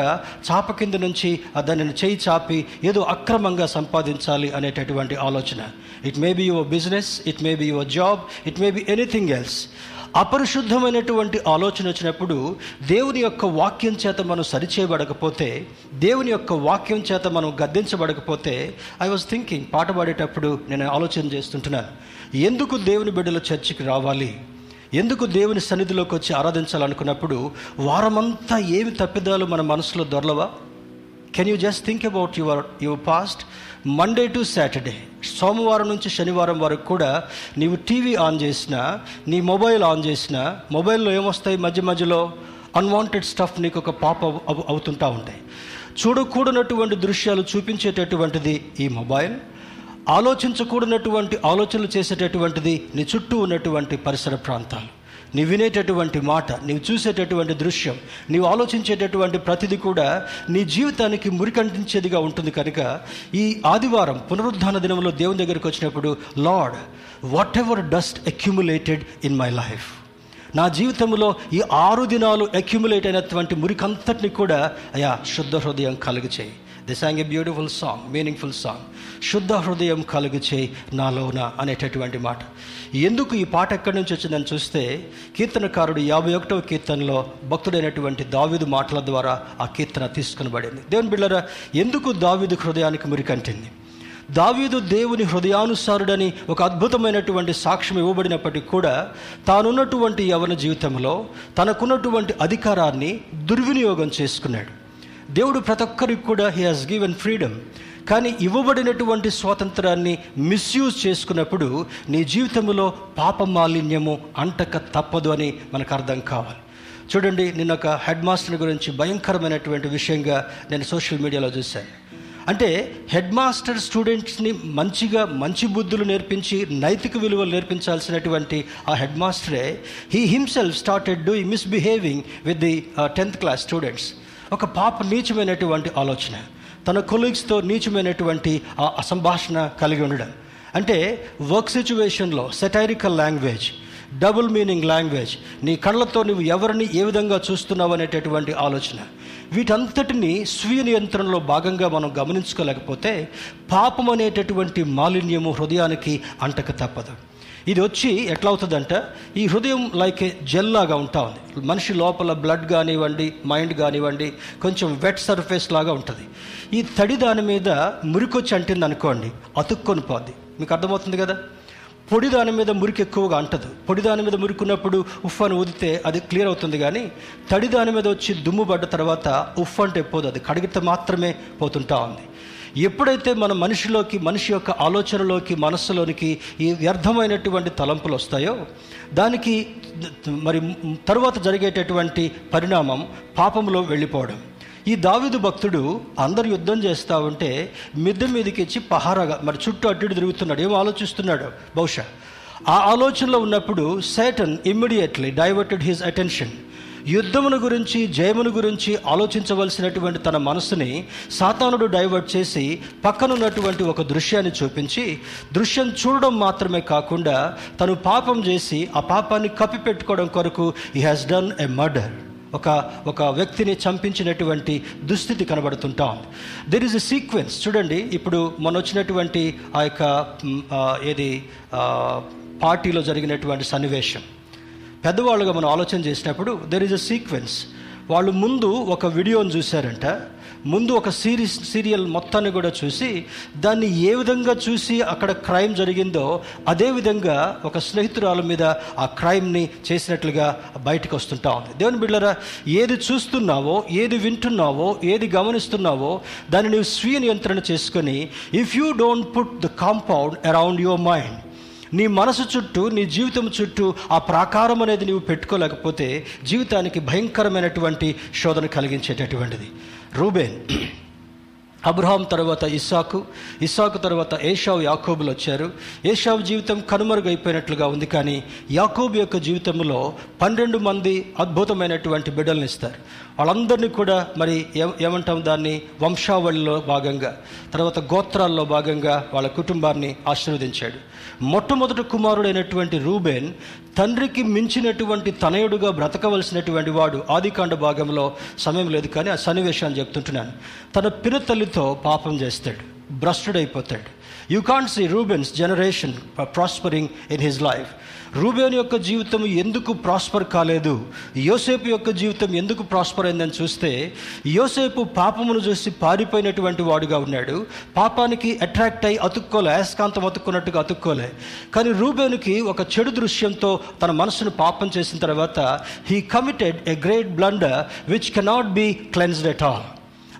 చాప కింద నుంచి దాన్ని నేను చేయి చాపి ఏదో అక్రమంగా సంపాదించాలి అనేటటువంటి ఆలోచన. It may be your business it may be your job it may be anything else అపరిశుద్ధమైనటువంటి ఆలోచన వచ్చినప్పుడు దేవుని యొక్క వాక్యం చేత మనం సరిచేయబడకపోతే దేవుని యొక్క వాక్యం చేత మనం గద్దించబడకపోతే ఐ వాజ్ థింకింగ్ పాట పాడేటప్పుడు నేను ఆలోచన చేస్తుంటున్నాను. ఎందుకు దేవుని బిడ్డల చర్చికి రావాలి? ఎందుకు దేవుని సన్నిధిలోకి వచ్చి ఆరాధించాలనుకున్నప్పుడు వారమంతా ఏమి తప్పిదాలు మన మనసులో దొరలవా? Can you just think about your your past Monday to Saturday సోమవారం నుంచి శనివారం వరకు కూడా నీవు టీవీ ఆన్ చేసినా నీ మొబైల్ ఆన్ చేసినా మొబైల్లో ఏమొస్తాయి మధ్య మధ్యలో? అన్వాంటెడ్ స్టఫ్ నీకు ఒక పాప అవుతుంటా ఉంటాయి. చూడకూడనటువంటి దృశ్యాలు చూపించేటటువంటిది ఈ మొబైల్. ఆలోచించకూడనటువంటి ఆలోచనలు చేసేటటువంటిది నీ చుట్టూ ఉన్నటువంటి పరిసర ప్రాంతాలు. నీ వినేటటువంటి మాట నీవు చూసేటటువంటి దృశ్యం నీవు ఆలోచించేటటువంటి ప్రతిదీ కూడా నీ జీవితానికి మురికంటించేదిగా ఉంటుంది కనుక ఈ ఆదివారం పునరుద్ధాన దినంలో దేవుని దగ్గరికి వచ్చినప్పుడు Lord whatever dust accumulated in my life నా జీవితంలో ఈ ఆరు దినాలు అక్యుములేట్ అయినటువంటి మురికంతటిని కూడా అయా శుద్ధ హృదయం కలుగు చేయి this song a beautiful song meaningful song శుద్ధ హృదయం కలుగు చేయి నాలోన అనేటటువంటి మాట. ఎందుకు ఈ పాట ఎక్కడి నుంచి వచ్చిందని చూస్తే కీర్తనకారుడు యాభై ఒకటవ కీర్తనలో భక్తుడైనటువంటి దావిదు మాటల ద్వారా ఆ కీర్తన తీసుకునబడింది. దేవుని బిళ్ళరా ఎందుకు దావిదు హృదయానికి మురికంటింది దావీదు దేవుని హృదయానుసారుడని ఒక అద్భుతమైనటువంటి సాక్ష్యం ఇవ్వబడినప్పటికీ కూడా తానున్నటువంటి యవన జీవితంలో తనకున్నటువంటి అధికారాన్ని దుర్వినియోగం చేసుకున్నాడు. దేవుడు ప్రతి ఒక్కరికి కూడా హీ హాజ్ గివెన్ ఫ్రీడమ్ కానీ ఇవ్వబడినటువంటి స్వాతంత్రాన్ని మిస్యూజ్ చేసుకున్నప్పుడు నీ జీవితంలో పాప మాలిన్యము అంటక తప్పదు అని మనకు అర్థం కావాలి. చూడండి నిన్న ఒక హెడ్ మాస్టర్ గురించి భయంకరమైనటువంటి విషయంగా నేను సోషల్ మీడియాలో చూశాను. అంటే హెడ్ మాస్టర్ స్టూడెంట్స్ని మంచిగా మంచి బుద్ధులు నేర్పించి నైతిక విలువలు నేర్పించాల్సినటువంటి ఆ head మాస్టరే he himself started do misbehaving with the tenth class students ఒక పాప నీచమైనటువంటి ఆలోచన. తన కొలీగ్స్తో నీచమైనటువంటి ఆ అసంభాషణ కలిగి ఉండడం. అంటే వర్క్ సిచ్యువేషన్లో satirical language double meaning language నీ కళ్ళతో నువ్వు ఎవరిని ఏ విధంగా చూస్తున్నావు అనేటటువంటి ఆలోచన. వీటంతటిని స్వీయ నియంత్రణలో భాగంగా మనం గమనించుకోలేకపోతే పాపం అనేటటువంటి మాలిన్యము హృదయానికి అంటక తప్పదు. ఇది వచ్చి ఎట్లా అవుతుందంట ఈ హృదయం లైక్ ఏ జెల్ లాగా ఉంటా ఉంది. మనిషి లోపల బ్లడ్ కానివ్వండి మైండ్ కానివ్వండి కొంచెం వెట్ సర్ఫేస్ లాగా ఉంటుంది. ఈ తడి దాని మీద మురికొచ్చి అంటింది అనుకోండి అతుక్కొని పోద్ది. మీకు అర్థమవుతుంది కదా? పొడి దాని మీద మురికి ఎక్కువగా అంటదు. పొడి దాని మీద మురికున్నప్పుడు ఉఫ్ అని ఊదితే అది క్లియర్ అవుతుంది కానీ తడి దాని మీద వచ్చి దుమ్ము పడ్డ తర్వాత ఉఫ్ అంటే పోదు. అది కడిగితే మాత్రమే పోతుంటా ఉంది. ఎప్పుడైతే మన మనిషిలోకి మనిషి యొక్క ఆలోచనలోకి మనస్సులోనికి ఈ వ్యర్థమైనటువంటి తలంపులు వస్తాయో దానికి మరి తరువాత జరిగేటటువంటి పరిణామం పాపంలో వెళ్ళిపోవడం. ఈ దావిదు భక్తుడు అందరు యుద్ధం చేస్తూ ఉంటే మిద్దె మీదకి ఇచ్చి పహారాగా మరి చుట్టూ అడ్డు తిరుగుతున్నాడు. ఏమో ఆలోచిస్తున్నాడు? బహుశా ఆ ఆలోచనలో ఉన్నప్పుడు Satan immediately diverted his attention. యుద్ధమును గురించి జయమును గురించి ఆలోచించవలసినటువంటి తన మనసుని సాతానుడు డైవర్ట్ చేసి పక్కనున్నటువంటి ఒక దృశ్యాన్ని చూపించి దృశ్యం చూడడం మాత్రమే కాకుండా తను పాపం చేసి ఆ పాపాన్ని కప్పిపెట్టుకోవడం కొరకు ఈ హ్యాస్ డన్ ఎ మర్డర్ ఒక ఒక వ్యక్తిని చంపించినటువంటి దుస్థితి కనబడుతుంటా. ఉంది దెర్ ఇస్ ఎ సీక్వెన్స్ చూడండి ఇప్పుడు మొన్న వచ్చినటువంటి ఆ యొక్క ఏది పార్టీలో జరిగినటువంటి సన్నివేశం. పెద్దవాళ్ళుగా మనం ఆలోచన చేసినప్పుడు దెర్ ఇస్ అ సీక్వెన్స్ వాళ్ళు ముందు ఒక వీడియోని చూశారంట. ముందు ఒక సిరీస్ సీరియల్ మొత్తాన్ని కూడా చూసి దాన్ని ఏ విధంగా చూసి అక్కడ క్రైమ్ జరిగిందో అదే విధంగా ఒక స్నేహితురాల మీద ఆ క్రైమ్ని చేసినట్లుగా బయటకు వస్తుంటా ఉంది. దేవుని బిడ్డరా ఏది చూస్తున్నావో ఏది వింటున్నావో ఏది గమనిస్తున్నావో దాన్ని నీవు స్వీయ నియంత్రణ చేసుకొని if you don't put the compound around your mind నీ మనసు చుట్టూ నీ జీవితం చుట్టూ ఆ ప్రాకారం అనేది నీవు పెట్టుకోలేకపోతే జీవితానికి భయంకరమైనటువంటి శోధన కలిగించేటటువంటిది. రూబేన్ అబ్రహాం తర్వాత ఇస్సాకు ఇస్సాకు తర్వాత ఏషావు యాకోబులు వచ్చారు. ఏషావు జీవితం కనుమరుగైపోయినట్లుగా ఉంది కానీ యాకోబు యొక్క జీవితంలో పన్నెండు మంది అద్భుతమైనటువంటి బిడ్డలను ఇస్తారు. వాళ్ళందరినీ కూడా మరి ఏమంటాం దాన్ని? వంశావళిలో భాగంగా తర్వాత గోత్రాల్లో భాగంగా వాళ్ళ కుటుంబాన్ని ఆశీర్వదించాడు. మొట్టమొదటి కుమారుడైనటువంటి రూబేన్ తండ్రికి మించినటువంటి తనయుడుగా బ్రతకవలసినటువంటి వాడు ఆదికాండ భాగంలో సమయం లేదు కానీ ఆ సన్నివేశాన్ని చెప్తుంటున్నాను. తన పిరతల్లితో పాపం చేస్తాడు భ్రష్టుడైపోతాడు. You can't see Reuben's generation prospering in his life Reuben యొక్క జీవితం ఎందుకు ప్రాస్పర్ కాలేదు? యోసేపు యొక్క జీవితం ఎందుకు ప్రాస్పర్ అయిందని చూస్తే యోసేపు పాపమును చూసి పారిపోయినటువంటి వాడుగా ఉన్నాడు. పాపానికి అట్రాక్ట్ అయ్యి అతుక్కోలే అయస్కాంతం అతుక్కున్నట్టుగా అతుక్కోలే. కానీ రూబేనుకి ఒక చెడు దృశ్యంతో తన మనసును పాపం చేసిన తర్వాత he committed a great blunder which cannot be cleansed at all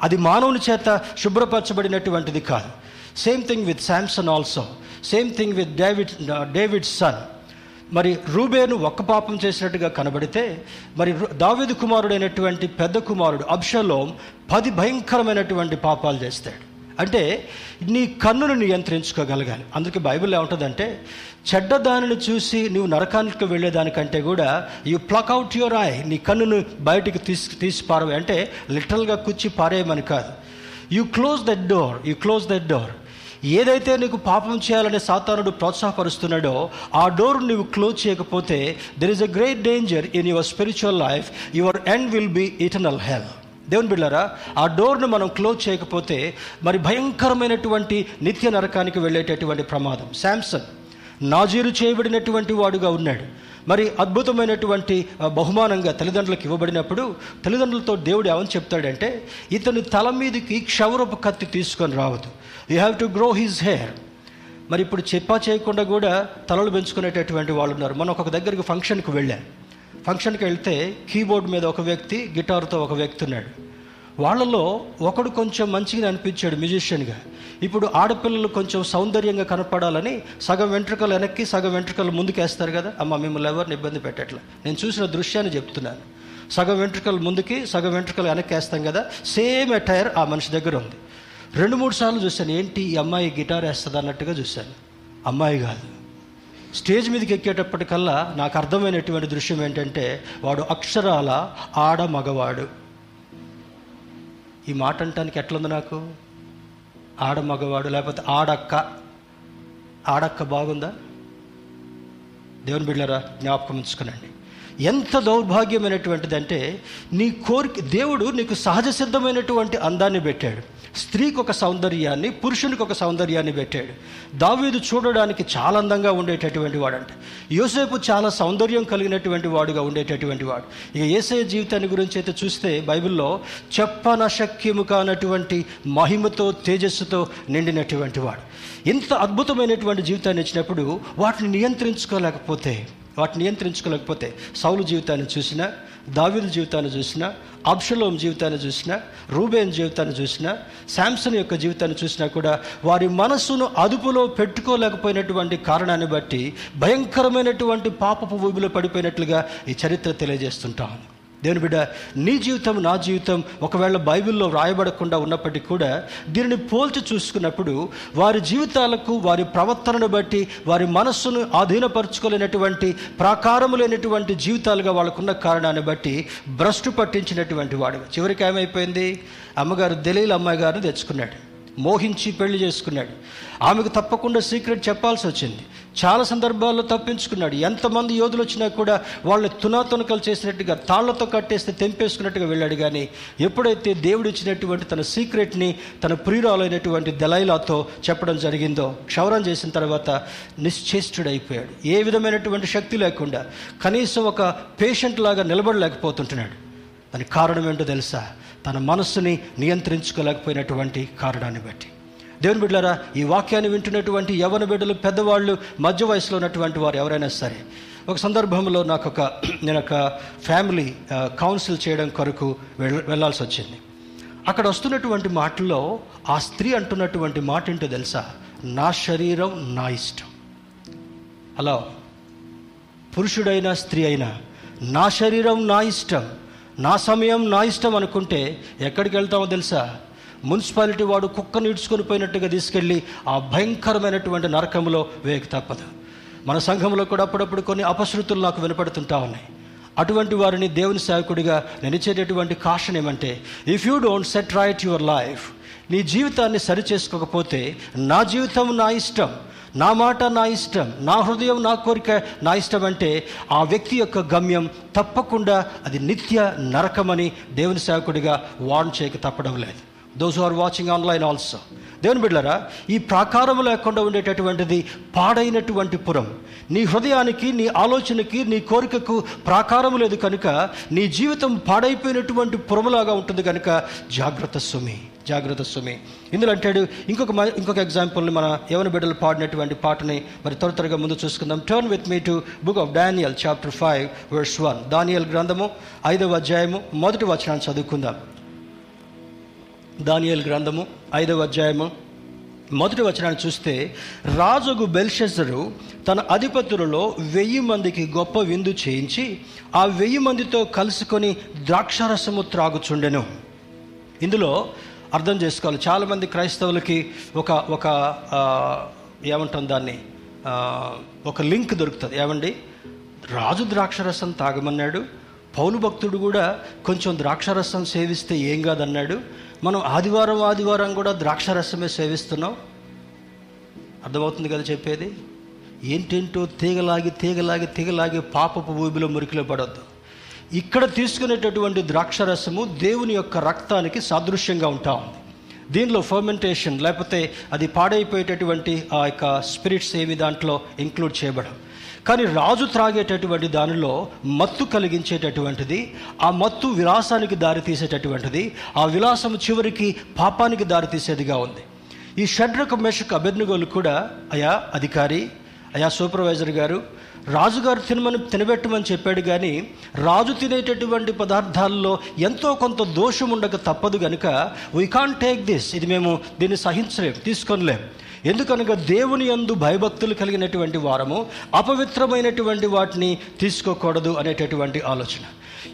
అది మానవుని చేత శుభ్రపరచబడినటువంటిది కాదు. Same thing with Samson also same thing with David David son మరి రూబేను ఒక్క పాపం చేసినట్టుగా కనబడితే మరి దావేది కుమారుడైనటువంటి పెద్ద కుమారుడు అబ్షలోం పది భయంకరమైనటువంటి పాపాలు చేస్తాడు. అంటే నీ కన్నును నియంత్రించుకోగలగాలి. అందుకే బైబిల్ ఏముంటుందంటే చెడ్డ దానిని చూసి నువ్వు నరకానికి వెళ్ళేదానికంటే కూడా you pluck out your eye నీ కన్నును బయటికి తీసి తీసి పారవే. అంటే లిటరల్గా కుచ్చి పారేయమని కాదు. You close that door you close that door ఏదైతే నీకు పాపం చేయాలని సాతానుడు ప్రోత్సాహపరుస్తున్నాడో ఆ డోర్ నువ్వు క్లోజ్ చేయకపోతే there is a great danger in your spiritual life your end will be eternal hell దేవుని బిళ్ళారా ఆ డోర్ను మనం క్లోజ్ చేయకపోతే మరి భయంకరమైనటువంటి నిత్య నరకానికి వెళ్ళేటటువంటి ప్రమాదం. శాంసన్ నాజీరు చేయబడినటువంటి వాడుగా ఉన్నాడు. మరి అద్భుతమైనటువంటి బహుమానంగా తల్లిదండ్రులకు ఇవ్వబడినప్పుడు తల్లిదండ్రులతో దేవుడు ఏమని చెప్తాడంటే ఇతని తల మీదకి క్షవరపు కత్తి తీసుకొని రావద్దు. You have to grow his hair మరి ఇప్పుడు చెప్పా చేయకుండా కూడా తలలు పెంచుకునేటటువంటి వాళ్ళు ఉన్నారు. మనం ఒక దగ్గరికి ఫంక్షన్కి వెళ్ళాం. ఫంక్షన్కి వెళ్తే కీబోర్డ్ మీద ఒక వ్యక్తి గిటార్తో ఒక వ్యక్తి ఉన్నాడు. వాళ్ళలో ఒకడు కొంచెం మంచిగా అనిపించాడు మ్యూజిషియన్గా ఇప్పుడు ఆడపిల్లలు కొంచెం సౌందర్యంగా కనపడాలని సగం వెంట్రుకలు వెనక్కి సగం వెంట్రుకలు ముందుకేస్తారు కదా? అమ్మ మిమ్మల్ని ఎవరిని ఇబ్బంది పెట్టట్లే? నేను చూసిన దృశ్యాన్ని చెప్తున్నాను. సగం వెంట్రుకలు ముందుకి సగం వెంట్రుకలు వెనక్కి వేస్తాం కదా? సేమ్ అటైర్ ఆ మనిషి దగ్గర ఉంది. రెండు మూడు సార్లు చూశాను. ఏంటి ఈ అమ్మాయి గిటార్ వేస్తుంది అన్నట్టుగా చూశాను. అమ్మాయి కాదు. స్టేజ్ మీదకి ఎక్కేటప్పటికల్లా నాకు అర్థమైనటువంటి దృశ్యం ఏంటంటే వాడు అక్షరాల ఆడ మగవాడు ఈ మాట అంటానికి ఎట్లుంది నాకు? ఆడ మగవాడు లేకపోతే ఆడక్క ఆడక్క బాగుందా? దేవుని బిడ్డరా జ్ఞాపకం ఉంచుకునండి. ఎంత దౌర్భాగ్యమైనటువంటిది అంటే నీ కోరిక దేవుడు నీకు సహజ సిద్ధమైనటువంటి అందాన్ని పెట్టాడు. స్త్రీకి ఒక సౌందర్యాన్ని పురుషునికి ఒక సౌందర్యాన్ని పెట్టాడు. దావీదు చూడడానికి చాలా అందంగా ఉండేటటువంటి వాడంట. యోసేపు చాలా సౌందర్యం కలిగినటువంటి వాడుగా ఉండేటటువంటి వాడు. ఇక ఏసే జీవితాన్ని గురించి అయితే చూస్తే బైబిల్లో చెప్పనశక్యము కానటువంటి మహిమతో తేజస్సుతో నిండినటువంటి వాడు. ఇంత అద్భుతమైనటువంటి జీవితాన్ని ఇచ్చినప్పుడు వాటిని నియంత్రించుకోలేకపోతే వాటిని నియంత్రించుకోలేకపోతే సౌలు జీవితాన్ని చూసినా దావిదు జీవితాన్ని చూసినా అబ్షలోం జీవితాన్ని చూసినా రూబేన్ జీవితాన్ని చూసినా శాంసన్ యొక్క జీవితాన్ని చూసినా కూడా వారి మనస్సును అదుపులో పెట్టుకోలేకపోయినటువంటి కారణాన్ని బట్టి భయంకరమైనటువంటి పాపపు ఊబిలో పడిపోయినట్లుగా ఈ చరిత్ర తెలియజేస్తుంటాను దేవుని బిడ్డ నీ జీవితం నా జీవితం ఒకవేళ బైబిల్లో వ్రాయబడకుండా ఉన్నప్పటికీ కూడా దీనిని పోల్చి చూసుకున్నప్పుడు వారి జీవితాలకు వారి ప్రవర్తనను బట్టి వారి మనస్సును ఆధీనపరచుకోలేనటువంటి ప్రాకారము లేనటువంటి జీవితాలుగా వాళ్ళకున్న కారణాన్ని బట్టి భ్రష్టు పట్టించినటువంటి వాడు. చివరికి ఏమైపోయింది? అమ్మగారు దలీల్ అమ్మాయి గారిని తెచ్చుకున్నాడు. మోహించి పెళ్ళి చేసుకున్నాడు. ఆమెకు తప్పకుండా సీక్రెట్ చెప్పాల్సి వచ్చింది. చాలా సందర్భాల్లో తప్పించుకున్నాడు. ఎంతమంది యోధులు వచ్చినా కూడా వాళ్ళని తునాతునకలు చేసినట్టుగా తాళ్ళతో కట్టేస్తే తెంపేసుకున్నట్టుగా వెళ్ళాడు. కానీ ఎప్పుడైతే దేవుడు ఇచ్చినటువంటి తన సీక్రెట్ని తన ప్రియురాలైనటువంటి దలైలాతో చెప్పడం జరిగిందో క్షవరం చేసిన తర్వాత నిశ్చేష్టుడైపోయాడు. ఏ విధమైనటువంటి శక్తి లేకుండా కనీసం ఒక పేషెంట్ లాగా నిలబడలేకపోతుంటున్నాడు. దానికి కారణం ఏంటో తెలుసా? తన మనస్సుని నియంత్రించుకోలేకపోయినటువంటి కారణాన్ని బట్టి. దేవుని బిడ్డలారా ఈ వాక్యాన్ని వింటున్నటువంటి యవన బిడ్డలు పెద్దవాళ్ళు మధ్య వయసులో ఉన్నటువంటి వారు ఎవరైనా సరే ఒక సందర్భంలో నాకు ఒక నేను ఒక ఫ్యామిలీ కౌన్సిల్ చేయడం కొరకు వెళ్ళాల్సి వచ్చింది. అక్కడ వస్తున్నటువంటి మాటల్లో ఆ స్త్రీ అంటున్నటువంటి మాట ఏంటో తెలుసా? నా శరీరం నా ఇష్టం. హలో. పురుషుడైనా స్త్రీ అయినా నా శరీరం నా ఇష్టం. నా సమయం నా ఇష్టం అనుకుంటే ఎక్కడికి వెళ్తామో తెలుసా? మున్సిపాలిటీ వాడు కుక్కను ఈడ్చుకొని పోయినట్టుగా తీసుకెళ్ళి ఆ భయంకరమైనటువంటి నరకంలో వేయక తప్పదు. మన సంఘంలో కూడా అప్పుడప్పుడు కొన్ని అపశృతులు నాకు వినపడుతుంటా ఉన్నాయి. అటువంటి వారిని దేవుని సేవకుడిగా నేను ఇచ్చేటటువంటి కాషన్ ఏమంటే if you don't set right your life నీ జీవితాన్ని సరిచేసుకోకపోతే నా జీవితం నా ఇష్టం. నా మాట నా ఇష్టం నా హృదయం నా కోరిక నా ఇష్టం అంటే ఆ వ్యక్తి యొక్క గమ్యం తప్పకుండా అది నిత్య నరకమని దేవుని సేవకుడిగా వార్న్ చేయక తప్పడం లేదు. Those are watching online also దేవుని బిడ్డరా ఈ ప్రాకారం లేకుండా ఉండేటటువంటిది పాడైనటువంటి పురం. నీ హృదయానికి నీ ఆలోచనకి నీ కోరికకు ప్రాకారం లేదు కనుక నీ జీవితం పాడైపోయినటువంటి పురములాగా ఉంటుంది కనుక జాగ్రత్త సుమి జాగ్రత్త సుమి. ఇందులో అంటాడు ఇంకొక ఇంకొక ఎగ్జాంపుల్ని మన యవన బిడ్డలు పాడినటువంటి పాటని మరి త్వర త్వరగా ముందు చూసుకుందాం. Turn with me to book of Daniel chapter five verse one Daniel గ్రంథము ఐదవ అధ్యాయము మొదటి వచనాన్ని చదువుకుందాం. దానియల్ గ్రంథము ఐదవ అధ్యాయము మొదటి వచనాన్ని చూస్తే రాజుగు బెల్షెజరు తన అధిపతులలో వెయ్యి మందికి గొప్ప విందు చేయించి ఆ వెయ్యి మందితో కలుసుకొని ద్రాక్షారసము త్రాగుచుండెను. ఇందులో అర్థం చేసుకోవాలి. చాలామంది క్రైస్తవులకి ఒక ఒక ఏమంటాం దాన్ని? ఒక లింక్ దొరుకుతుంది. ఏమండి? రాజు ద్రాక్షరసం తాగమన్నాడు. పౌలు భక్తుడు కూడా కొంచెం ద్రాక్షరసం సేవిస్తే ఏం కాదన్నాడు. మనం ఆదివారం ఆదివారం కూడా ద్రాక్షరసమే సేవిస్తున్నాం. అర్థమవుతుంది కదా చెప్పేది? ఏంటేంటో తీగలాగి తీగలాగి తీగలాగి పాపపు ఊబిలో మురికిలో పడొద్దు. ఇక్కడ తీసుకునేటటువంటి ద్రాక్షరసము దేవుని యొక్క రక్తానికి సాదృశ్యంగా ఉంటా ఉంది. దీనిలో ఫర్మెంటేషన్ లేకపోతే అది పాడైపోయేటటువంటి ఆ యొక్క స్పిరిట్స్ ఏమి దాంట్లో ఇంక్లూడ్ చేయబడం కానీ రాజు త్రాగేటటువంటి దానిలో మత్తు కలిగించేటటువంటిది ఆ మత్తు విలాసానికి దారితీసేటటువంటిది ఆ విలాసం చివరికి పాపానికి దారితీసేదిగా ఉంది. ఈ షడ్రక మెషక్ అభెజ్ఞగోలు కూడా అయా అధికారి అయ్యా సూపర్వైజర్ గారు రాజుగారు తినమని తినబెట్టమని చెప్పాడు కానీ రాజు తినేటటువంటి పదార్థాల్లో ఎంతో కొంత దోషం ఉండక తప్పదు కనుక వీ కాన్ టేక్ దిస్ ఇది మేము దీన్ని సహించలేం తీసుకోనిలేం. ఎందుకనగా దేవుని యందు భయభక్తులు కలిగినటువంటి వారము అపవిత్రమైనటువంటి వాటిని తీసుకోకూడదు అనేటటువంటి ఆలోచన.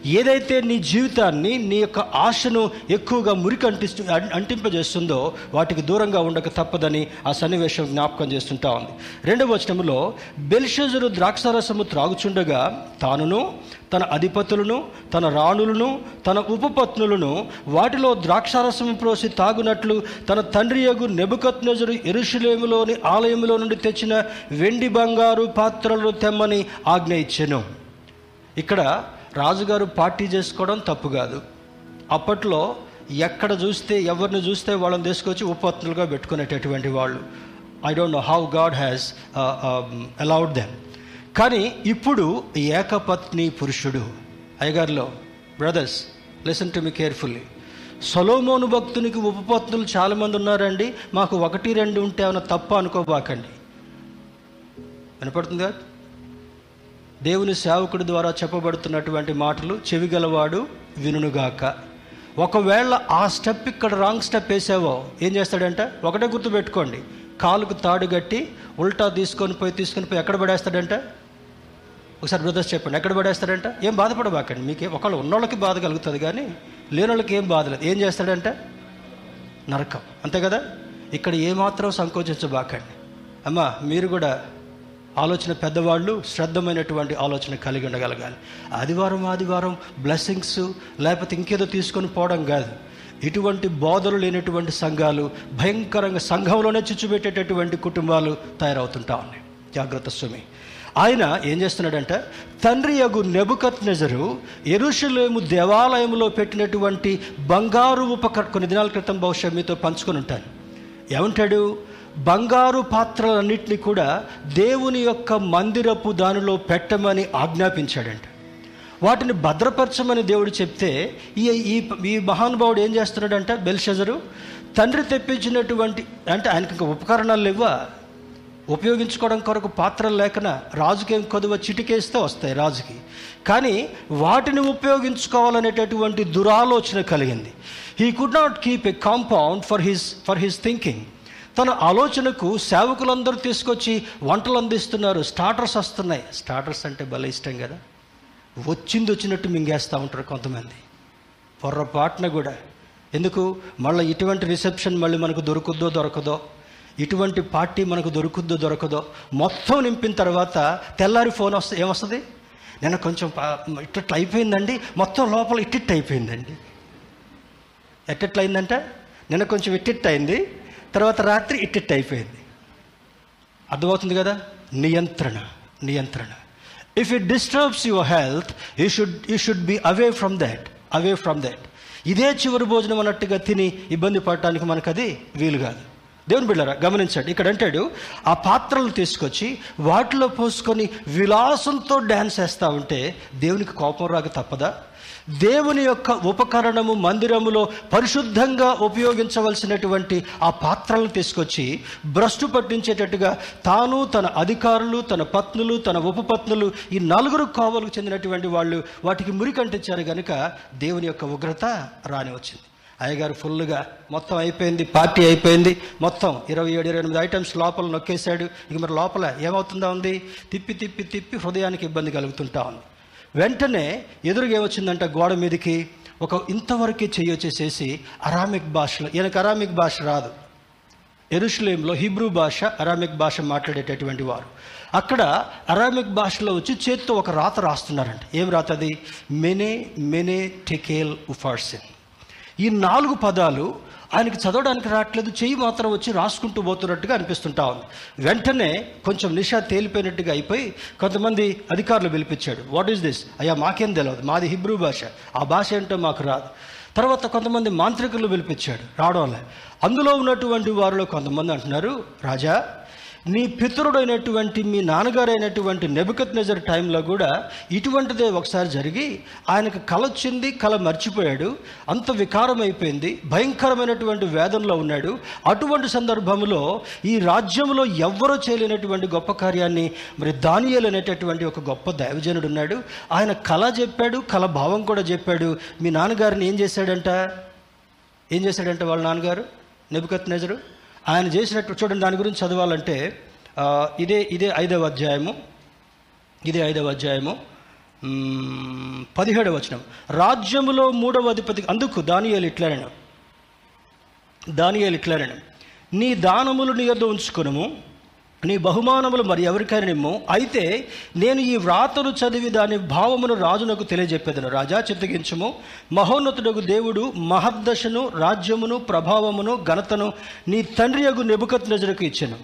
ఏదైతే నీ జీవితాన్ని నీ యొక్క ఆశను ఎక్కువగా మురికి అంటిస్తు అంటింపజేస్తుందో వాటికి దూరంగా ఉండక తప్పదని ఆ సన్నివేశం జ్ఞాపకం చేస్తుంటా ఉంది. రెండవ వచనంలో బెల్షజరు ద్రాక్షారసము త్రాగుచుండగా తానును తన అధిపతులను తన రాణులను తన ఉపపత్నులను వాటిలో ద్రాక్షారసం ప్రోసి తాగునట్లు తన తండ్రి యగు నెబుకత్నజుడు ఎరుషులేములోని ఆలయంలో నుండి తెచ్చిన వెండి బంగారు పాత్రలు తెమ్మని ఆజ్ఞ ఇచ్చెను. ఇక్కడ రాజుగారు పార్టీ చేసుకోవడం తప్పు కాదు. అప్పట్లో ఎక్కడ చూస్తే ఎవరిని చూస్తే వాళ్ళని తీసుకొచ్చి ఉపపత్నులుగా పెట్టుకునేటటువంటి వాళ్ళు. I don't know how God has allowed them కానీ ఇప్పుడు ఏకపత్ని పురుషుడు. అయ్యగారిలో brothers listen to me carefully. Solomon భక్తునికి ఉపపత్నులు చాలామంది ఉన్నారండి. మాకు ఒకటి రెండు ఉంటే ఏమైనా తప్ప అనుకోబాకండి. కదా దేవుని సేవకుడి ద్వారా చెప్పబడుతున్నటువంటి మాటలు చెవిగలవాడు వినుగాక ఒకవేళ ఆ స్టెప్ ఇక్కడ రాంగ్ స్టెప్ వేసావో ఏం చేస్తాడంట? ఒకటే గుర్తు పెట్టుకోండి కాలుకు తాడు కట్టి ఉల్టా తీసుకొని పోయి తీసుకొని పోయి ఎక్కడ పడేస్తాడంటే? ఒకసారి బ్రదర్స్ చెప్పండి ఎక్కడ పడేస్తాడంట? ఏం బాధపడబాకండి మీకే ఒకళ్ళు ఉన్నోళ్ళకి బాధ కలుగుతుంది కానీ లేనోళ్ళకి ఏం బాధ లేదు. ఏం చేస్తాడంట? నరకం. అంతే కదా? ఇక్కడ ఏమాత్రం సంకోచించబాకండి. అమ్మా మీరు కూడా ఆలోచన పెద్దవాళ్ళు శ్రద్ధమైనటువంటి ఆలోచన కలిగి ఉండగలగాలి. ఆదివారం ఆదివారం బ్లెస్సింగ్స్ లేకపోతే ఇంకేదో తీసుకొని పోవడం కాదు. ఇటువంటి బోధలు లేనటువంటి సంఘాలు భయంకరంగా సంఘంలోనే చిచ్చుపెట్టేటటువంటి కుటుంబాలు తయారవుతుంటా ఉన్నాయి. జాగ్రత్త స్వామి. ఆయన ఏం చేస్తున్నాడంట తండ్రి యగు నెబుకత్ నెజరు ఎరుషులేము దేవాలయంలో పెట్టినటువంటి బంగారు ఉపకరణ కొన్ని దినాల క్రితం బహుశా మీతో పంచుకొని ఉంటాను. ఏమంటాడు? బంగారు పాత్రలన్నింటినీ కూడా దేవుని యొక్క మందిరపు దానిలో పెట్టమని ఆజ్ఞాపించాడంట. వాటిని భద్రపరచమని దేవుడు చెప్తే ఈ ఈ ఈ మహానుభావుడు ఏం చేస్తున్నాడంట బెల్షజరు? తండ్రి తెప్పించినటువంటి అంటే ఆయనకి ఇంకా ఉపకరణాలు లేవా ఉపయోగించుకోవడం కొరకు పాత్రలు లేకన రాజుకేం కొద్దిగా చిటికేస్తే వస్తాయి రాజుకి. కానీ వాటిని ఉపయోగించుకోవాలనేటటువంటి దురాలోచన కలిగింది. He could not keep a compound for his for his thinking తన ఆలోచనకు సేవకులందరూ తీసుకొచ్చి వంటలు అందిస్తున్నారు. స్టార్టర్స్ వస్తున్నాయి. స్టార్టర్స్ అంటే భలే ఇష్టం కదా. వచ్చింది వచ్చినట్టు మింగేస్తూ ఉంటారు కొంతమంది. పొర్రపాటున కూడా. ఎందుకు? మళ్ళీ ఇటువంటి రిసెప్షన్ మళ్ళీ మనకు దొరుకుద్దో దొరకదో? ఇటువంటి పార్టీ మనకు దొరుకుద్దో దొరకదో మొత్తం నింపిన తర్వాత తెల్లారి ఫోన్ వస్తే ఏమొస్తుంది? నేను కొంచెం పా- ఇట్టట్లు అయిపోయిందండి. మొత్తం లోపల ఇట్టిట్ అయిపోయిందండి. ఎట్టెట్లా అయిందంట నిన్న కొంచెం ఇట్టిట్ అయింది. తర్వాత రాత్రి ఇట్టిట్ అయిపోయింది. అర్థమవుతుంది కదా? నియంత్రణ నియంత్రణ. If it disturbs your health you should you should be away from that away from that ఇదే చివరి భోజనం అన్నట్టుగా తిని ఇబ్బంది పడటానికి మనకు అది వీలు కాదు. దేవుని బిళ్ళరా గమనించండి. ఇక్కడ అంటాడు ఆ పాత్రలు తీసుకొచ్చి వాటిలో పోసుకొని విలాసంతో డ్యాన్స్ వేస్తూ ఉంటే దేవునికి కోపం రాక తప్పదా? దేవుని యొక్క ఉపకరణము మందిరములో పరిశుద్ధంగా ఉపయోగించవలసినటువంటి ఆ పాత్రలను తీసుకొచ్చి భ్రష్టు పట్టించేటట్టుగా తాను తన అధికారులు తన పత్నులు తన ఉపపత్నులు ఈ నలుగురు కోవలకు చెందినటువంటి వాళ్ళు వాటికి మురికంటించారు కనుక దేవుని యొక్క ఉగ్రత రాని వచ్చింది అయ్యగారు ఫుల్గా మొత్తం అయిపోయింది పార్టీ అయిపోయింది. మొత్తం ఇరవై ఏడు ఇరవై ఎనిమిది ఐటమ్స్ లోపల నొక్కేశాడు. ఇక మరి లోపల ఏమవుతుందా ఉంది? తిప్పి తిప్పి తిప్పి హృదయానికి ఇబ్బంది కలుగుతుంటా ఉంది. వెంటనే ఎదురుగా ఏమొచ్చిందంట గోడ మీదకి? ఒక ఇంతవరకే చెయ్యొచ్చేసేసి అరామిక్ భాషలో ఈయనకు అరామిక్ భాష రాదు. ఎరుషులేంలో హిబ్రూ భాష అరామిక్ భాష మాట్లాడేటటువంటి వారు. అక్కడ అరామిక్ భాషలో వచ్చి చేత్తో ఒక రాత రాస్తున్నారంట. ఏం రాత అది మెనే మెనే టెకేల్ ఉఫార్సిన్ ఈ నాలుగు పదాలు ఆయనకి చదవడానికి రావట్లేదు చెయ్యి మాత్రం వచ్చి రాసుకుంటూ పోతున్నట్టుగా అనిపిస్తుంటా ఉంది. వెంటనే కొంచెం నిషా తేలిపోయినట్టుగా అయిపోయి కొంతమంది అధికారులు పిలిపించాడు. వాట్ ఈస్ దిస్ అయ్యా మాకేం తెలియదు మాది హిబ్రూ భాష. ఆ భాష ఏంటో మాకు రాదు. తర్వాత కొంతమంది మాంత్రికులు పిలిపించాడు. రావడంలే అందులో ఉన్నటువంటి వారిలో కొంతమంది అంటున్నారు రాజా నీ పితరుడైనటువంటి మీ నాన్నగారైనటువంటి నెబుకత్ నజర్ టైంలో కూడా ఇటువంటిదే ఒకసారి జరిగి ఆయనకు కల వచ్చింది కల మర్చిపోయాడు అంత వికారం అయిపోయింది భయంకరమైనటువంటి వేదనలో ఉన్నాడు. అటువంటి సందర్భంలో ఈ రాజ్యంలో ఎవ్వరూ చేయలేనటువంటి గొప్ప కార్యాన్ని మరి దానియలు అనేటటువంటి ఒక గొప్ప దైవజనుడు ఉన్నాడు. ఆయన కళ చెప్పాడు కళ భావం కూడా చెప్పాడు. మీ నాన్నగారిని ఏం చేశాడంట? ఏం చేశాడంట వాళ్ళ నాన్నగారు నెబుకత్ నజరు ఆయన చేసినట్టు చూడండి దాని గురించి చదవాలంటే ఇదే ఇదే ఐదవ అధ్యాయము ఇదే ఐదవ అధ్యాయము పదిహేడవ వచనం. రాజ్యములో మూడవ అధిపతి అందుకు దానియాలు ఇట్లనను. దానియాలు ఇట్లనను. నీ దానములు నీ యొద్ద ఉంచుకొనుము. నీ బహుమానములు మరి ఎవరికైనా నిమ్ము అయితే నేను ఈ వ్రాతను చదివి దాని భావమును రాజునకు తెలియజెప్పేదను. రాజా చిత్తగించుము. మహోన్నతుడగు దేవుడు మహద్దశను రాజ్యమును ప్రభావమును ఘనతను నీ తండ్రి యగు నెబుకత్ నజరకు ఇచ్చెను.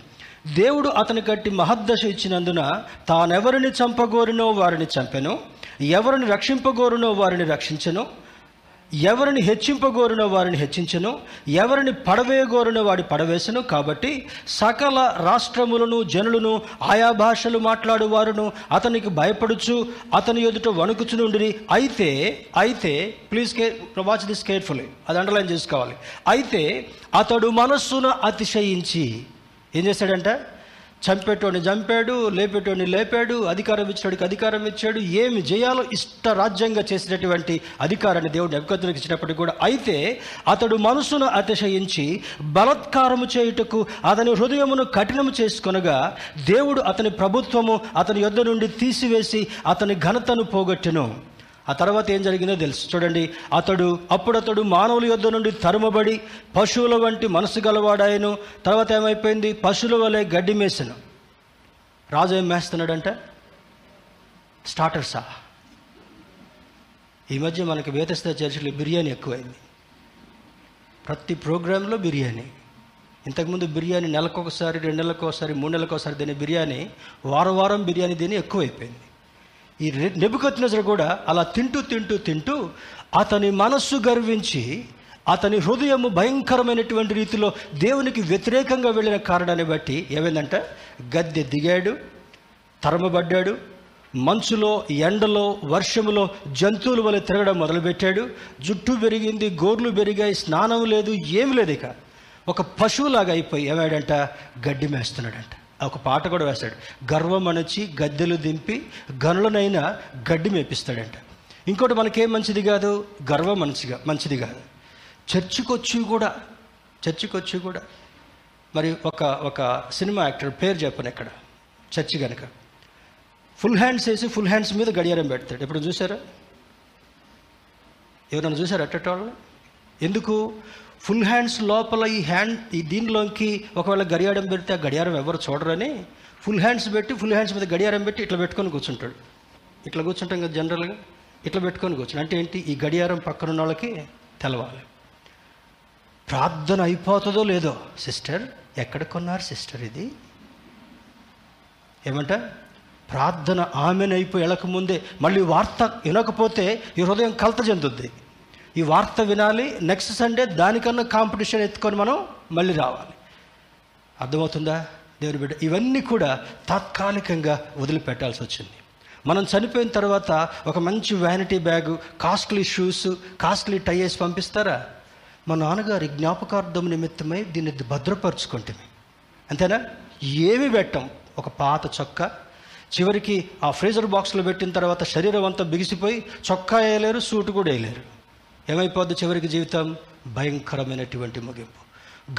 దేవుడు అతని కట్టి మహద్దశ ఇచ్చినందున తానెవరిని చంపగోరినో వారిని చంపెను. ఎవరిని రక్షింపగోరునో వారిని రక్షించను. ఎవరిని హెచ్చింపగోరిన వారిని హెచ్చించను ఎవరిని పడవేయగోరిన వాడి పడవేసను కాబట్టి సకల రాష్ట్రములను జనులను ఆయా భాషలు మాట్లాడేవారును అతనికి భయపడుచు అతని ఎదుట వణుకుచునుండి అయితే అయితే ప్లీజ్ కే వాచ్ దిస్ కేర్ఫుల్లీ అది అండర్లైన్ చేసుకోవాలి. అయితే అతడు మనస్సును అతిశయించి ఏం చేశాడంటే చంపేటోడిని చంపాడు లేపేటోడిని లేపాడు అధికారం ఇచ్చినోడికి అధికారం ఇచ్చాడు ఏమి చేయాలో ఇష్ట రాజ్యంగా చేసినటువంటి అధికారాన్ని దేవుడు అభిగతులకు ఇచ్చినప్పటికీ కూడా. అయితే అతడు మనసును అతిశయించి బలత్కారము చేయుటకు అతని హృదయమును కఠినము చేసుకొనగా దేవుడు అతని ప్రభుత్వము అతని యొద్ద నుండి తీసివేసి అతని ఘనతను పోగొట్టెను. ఆ తర్వాత ఏం జరిగిందో తెలుసు. చూడండి అతడు అప్పుడతడు మానవుల యొద్ద నుండి తరుమబడి పశువుల వంటి మనసు గలవాడాయను. తర్వాత ఏమైపోయింది? పశువుల వలె గడ్డి మేసను. రాజు ఏం మేస్తున్నాడంట? స్టార్టర్సా? ఈ మధ్య మనకి వేతస్థ చర్చిలో బిర్యానీ ఎక్కువైంది. ప్రతి ప్రోగ్రాంలో బిర్యానీ. ఇంతకుముందు బిర్యానీ నెలకొకసారి రెండు నెలలకు ఒకసారి మూడు నెలలకు ఒకసారి తినే బిర్యానీ వారం వారం బిర్యానీ తిని ఎక్కువైపోయింది. ఈ నెబుకత్నజర్ కూడా అలా తింటూ తింటూ తింటూ అతని మనస్సు గర్వించి అతని హృదయము భయంకరమైనటువంటి రీతిలో దేవునికి వ్యతిరేకంగా వెళ్ళిన కారణాన్ని బట్టి ఏమైందంట? గద్దె దిగాడు తరమబడ్డాడు మంచులో ఎండలో వర్షములో జంతువుల వల్ల తిరగడం మొదలుపెట్టాడు. జుట్టు పెరిగింది గోర్లు పెరిగాయి స్నానం లేదు ఏమి లేదు ఇక. ఒక పశువులాగా అయిపోయి ఏమాడంట గడ్డి మేస్తున్నాడంట. ఒక పాట కూడా వేస్తాడు. గర్వం అణచి గద్దెలు దింపి గనులనైనా గడ్డి మేపిస్తాడంట. ఇంకోటి మనకేం మంచిది కాదు? గర్వం మంచిగా మంచిది కాదు. చర్చికొచ్చి కూడా చర్చికొచ్చి కూడా. మరి ఒక ఒక సినిమా యాక్టర్ పేరు చెప్పను ఇక్కడ చర్చి కనుక ఫుల్ హ్యాండ్స్ వేసి ఫుల్ హ్యాండ్స్ మీద గడియారం పెడతాడు. ఎప్పుడు చూసారా? ఎవరైనా చూసారా అట్టేటోళ్ళు ఎందుకు? ఫుల్ హ్యాండ్స్ లోపల ఈ హ్యాండ్ ఈ దీనిలోకి ఒకవేళ గడియారం పెడితే ఆ గడియారం ఎవరు చూడరని ఫుల్ హ్యాండ్స్ పెట్టి ఫుల్ హ్యాండ్స్ మీద గడియారం పెట్టి ఇట్లా పెట్టుకొని కూర్చుంటాడు. ఇట్లా కూర్చుంటాం కదా జనరల్గా? ఇట్లా పెట్టుకొని కూర్చుని. అంటే ఏంటి? ఈ గడియారం పక్కన ఉన్న వాళ్ళకి తెలవాలి. ప్రార్థన అయిపోతుందో లేదో? సిస్టర్ ఎక్కడ కొన్నారు సిస్టర్ ఇది? ఏమంట? ప్రార్థన ఆమెను వెళ్ళకముందే మళ్ళీ వార్త వినకపోతే ఈ హృదయం కలత చెందుద్ది. ఈ వార్త వినాలి నెక్స్ట్ సండే దానికన్నా కాంపిటీషన్ ఎత్తుకొని మనం మళ్ళీ రావాలి. అర్థమవుతుందా? దేవుని బిడ్డ ఇవన్నీ కూడా తాత్కాలికంగా వదిలిపెట్టాల్సి వచ్చింది. మనం చనిపోయిన తర్వాత ఒక మంచి vanity bag costly shoes costly tie వేసి పంపిస్తారా? మా నాన్నగారి జ్ఞాపకార్థం నిమిత్తమై దీన్ని భద్రపరుచుకుంటే అంతేనా? ఏమి పెట్టం? ఒక పాత చొక్కా. చివరికి ఆ ఫ్రీజర్ బాక్స్లో పెట్టిన తర్వాత శరీరం అంతా బిగిసిపోయి చొక్కా వేయలేరు సూటు కూడా వేయలేరు. ఏమైపోద్ది చివరికి జీవితం? భయంకరమైనటువంటి ముగింపు.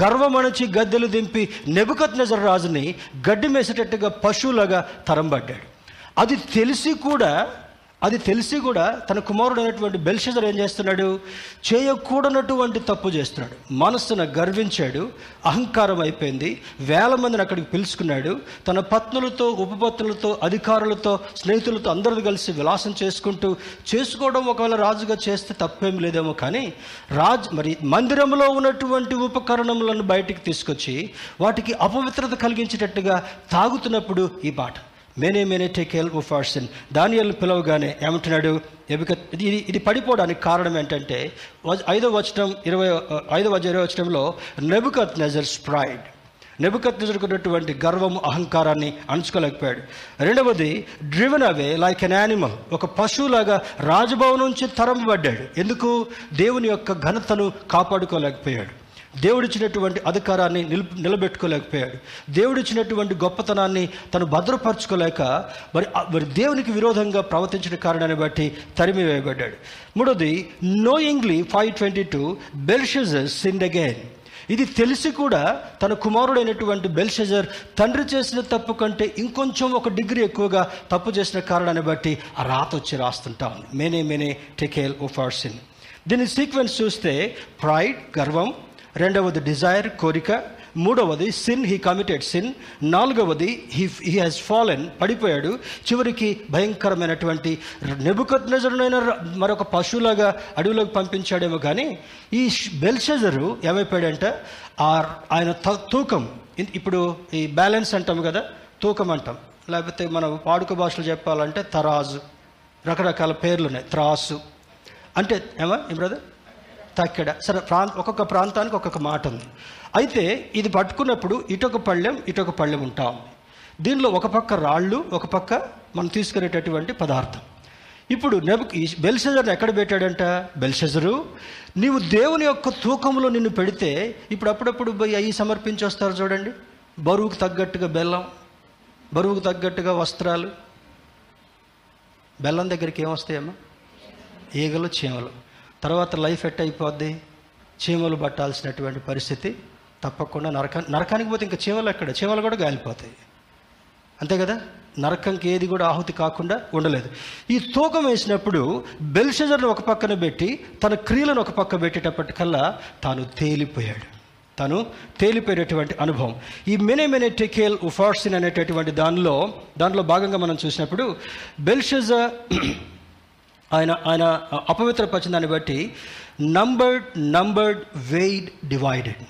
గర్వం అణచి గద్దెలు దింపి నెబుకత్ నజర్ రాజుని గడ్డి మేసేటట్టుగా పశువులాగా తరంబడ్డాడు. అది తెలిసి కూడా అది తెలిసి కూడా తన కుమారుడు అయినటువంటి బెల్షజర్ ఏం చేస్తున్నాడు? చేయకూడనటువంటి తప్పు చేస్తున్నాడు. మనస్సున గర్వించాడు. అహంకారం అయిపోయింది. వేల మందిని అక్కడికి పిలుచుకున్నాడు. తన పత్నులతో ఉపపత్నులతో అధికారులతో స్నేహితులతో అందరూ కలిసి విలాసం చేసుకుంటూ చేసుకోవడం ఒకవేళ రాజుగా చేస్తే తప్పేం లేదేమో కానీ రాజ్ మరి మందిరంలో ఉన్నటువంటి ఉపకరణములను బయటికి తీసుకొచ్చి వాటికి అపవిత్రత కలిగించేటట్టుగా తాగుతున్నప్పుడు ఈ పాట. మేనే మేనే టేక్ హెల్ప్ ఆఫ్ దానియల్ని పిలవగానే ఏమంటున్నాడు? ఎబిక ఇది ఇది పడిపోవడానికి కారణం ఏంటంటే వ- ఐదో వచనం ఇరవై ఐదవ ఇరవై వచనంలో నెబుకత్ నెజర్స్ ప్రైడ్ నెబుకత్ నెజర్కున్నటువంటి గర్వము అహంకారాన్ని అణుచుకోలేకపోయాడు. రెండవది driven away like an animal ఒక పశువులాగా రాజభవనం నుంచి తరంబడ్డాడు ఎందుకు? దేవుని యొక్క ఘనతను కాపాడుకోలేకపోయాడు. దేవుడిచ్చినటువంటి అధికారాన్ని నిల్ నిలబెట్టుకోలేకపోయాడు. దేవుడిచ్చినటువంటి గొప్పతనాన్ని తను భద్రపరచుకోలేక మరి మరి దేవునికి విరోధంగా ప్రవర్తించిన కారణాన్ని బట్టి తరిమి వేయబడ్డాడు మూడోది knowingly five twenty two Belshazzar sinned again ఇది తెలిసి కూడా తన కుమారుడైనటువంటి బెల్షజర్ తండ్రి చేసిన తప్పు కంటే ఇంకొంచెం ఒక డిగ్రీ ఎక్కువగా తప్పు చేసిన కారణాన్ని బట్టి ఆ రాత వచ్చి రాస్తుంటా ఉంది. Mene mene tekel upharsin దీని సీక్వెన్స్ చూస్తే ప్రైడ్ గర్వం రెండవది డిజైర్ కోరిక. మూడవది సిన్ హీ కమిటెడ్ సిన్ నాలుగవది హీ హీ హాజ్ ఫాలెన్ పడిపోయాడు. చివరికి భయంకరమైనటువంటి నెబుకత్ నజరునైన మరొక పశువులాగా అడవిలోకి పంపించాడేమో కానీ ఈ బెల్షెజరు ఏమైపోయాడంటే? ఆ ఆయన త- తూకం. ఇప్పుడు ఈ బ్యాలెన్స్ అంటాం కదా తూకం అంటాం. లేకపోతే మనం పాడుక భాషలో చెప్పాలంటే తరాజు. రకరకాల పేర్లు ఉన్నాయి. త్రాసు. అంటే ఏమా ఏం బ్రదర్ తక్కెడ. సరే ప్రాంత ఒక్కొక్క ప్రాంతానికి ఒక్కొక్క మాట ఉంది. అయితే ఇది పట్టుకున్నప్పుడు ఇటొక పళ్ళెం ఇటొక పళ్ళెం ఉంటా. ఉంది దీనిలో ఒక పక్క రాళ్ళు ఒక పక్క మనం తీసుకునేటటువంటి పదార్థం. ఇప్పుడు నెబు ఈ ఎక్కడ పెట్టాడంట? బెల్సెజరు నీవు దేవుని యొక్క తూకంలో నిన్ను పెడితే ఇప్పుడు అప్పుడప్పుడు పోయి అవి సమర్పించి వస్తారు చూడండి. బరువుకు తగ్గట్టుగా బెల్లం బరువుకు తగ్గట్టుగా వస్త్రాలు. బెల్లం దగ్గరికి ఏమొస్తాయమ్మా? ఈగలు చీమలు. తర్వాత లైఫ్ ఎట్ అయిపోద్ది? చీమలు పట్టాల్సినటువంటి పరిస్థితి తప్పకుండా నరక నరకానికి పోతే ఇంకా చీమలు ఎక్కడ? చీమలు కూడా గాలిపోతాయి. అంతే కదా? నరకంకి ఏది కూడా ఆహుతి కాకుండా ఉండలేదు. ఈ తూకం వేసినప్పుడు బెల్షజర్ను ఒక పక్కన పెట్టి తన క్రియలను ఒక పక్క పెట్టేటప్పటికల్లా తాను తేలిపోయాడు. తను తేలిపోయేటటువంటి అనుభవం. ఈ మెనే మెనే టెకేల్ ఉఫార్సిన్ అనేటటువంటి దానిలో దానిలో భాగంగా మనం చూసినప్పుడు బెల్షజర్ ఆయన ఆయన అపవిత్రపరిచిన దాన్ని బట్టి నంబర్డ్ నంబర్డ్ వెయిడ్ డివైడెడ్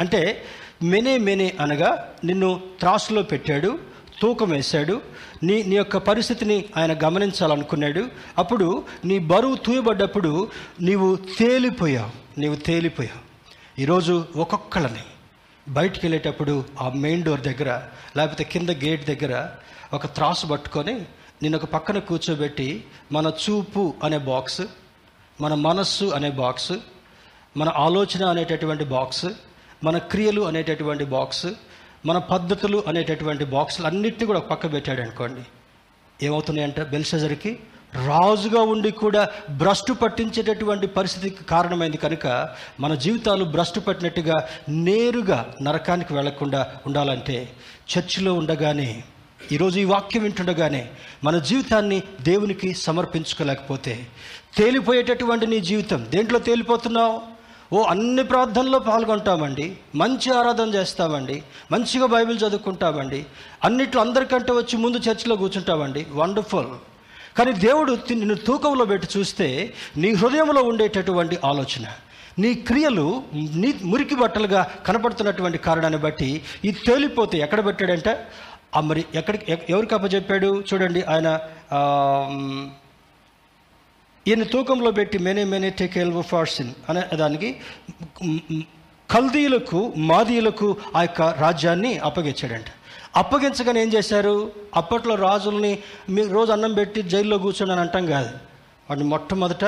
అంటే మెనే మెనే అనగా నిన్ను త్రాసులో పెట్టాడు తూకం వేశాడు నీ నీ యొక్క పరిస్థితిని ఆయన గమనించాలనుకున్నాడు అప్పుడు నీ బరువు తూయబడ్డప్పుడు నీవు తేలిపోయావు నీవు తేలిపోయావు. ఈరోజు ఒక్కొక్కళ్ళని బయటికి వెళ్ళేటప్పుడు ఆ మెయిన్ డోర్ దగ్గర లేకపోతే కింద గేట్ దగ్గర ఒక త్రాసు పట్టుకొని నేను ఒక పక్కన కూర్చోబెట్టి మన చూపు అనే బాక్స్ మన మనస్సు అనే బాక్స్ మన ఆలోచన అనేటటువంటి బాక్స్ మన క్రియలు అనేటటువంటి బాక్స్ మన పద్ధతులు అనేటటువంటి బాక్సులు అన్నిటిని కూడా పక్క పెట్టాడు అనుకోండి. ఏమవుతున్నాయంటే బెల్షజర్కి రాజుగా ఉండి కూడా భ్రష్టు పట్టించేటటువంటి పరిస్థితికి కారణమైంది కనుక మన జీవితాలు భ్రష్టు పట్టినట్టుగా నేరుగా నరకానికి వెళ్ళకుండా ఉండాలంటే చర్చిలో ఉండగానే ఈరోజు ఈ వాక్యం వింటుండగానే మన జీవితాన్ని దేవునికి సమర్పించుకోలేకపోతే తేలిపోయేటటువంటి నీ జీవితం దేంట్లో తేలిపోతున్నావు? ఓ అన్ని ప్రార్థనలో పాల్గొంటామండి మంచి ఆరాధన చేస్తామండి మంచిగా బైబిల్ చదువుకుంటామండి అన్నిట్లో అందరికంటే వచ్చి ముందు చర్చిలో కూర్చుంటామండి. వండర్ఫుల్. కానీ దేవుడు నిన్ను తూకంలో పెట్టి చూస్తే నీ హృదయంలో ఉండేటటువంటి ఆలోచన నీ క్రియలు నీ మురికి బట్టలుగా కనపడుతున్నటువంటి కారణాన్ని బట్టి ఇది తేలిపోతే ఎక్కడ పెట్టాడంటే? మరి ఎక్కడికి ఎవరికి అప్పచెప్పాడు చూడండి ఆయన ఈయన తూకంలో పెట్టి మెనే మెనే టేక్ ఎల్వో ఫార్సిన్ అనే దానికి కల్దీలకు కల్దీయులకు మాదీయులకు ఆ యొక్క రాజ్యాన్ని అప్పగించాడంట. అప్పగించగానే ఏం చేశారు? అప్పట్లో రాజుల్ని మీరు రోజు అన్నం పెట్టి జైల్లో కూర్చొని అని అంటాం కాదు. వాడిని మొట్టమొదట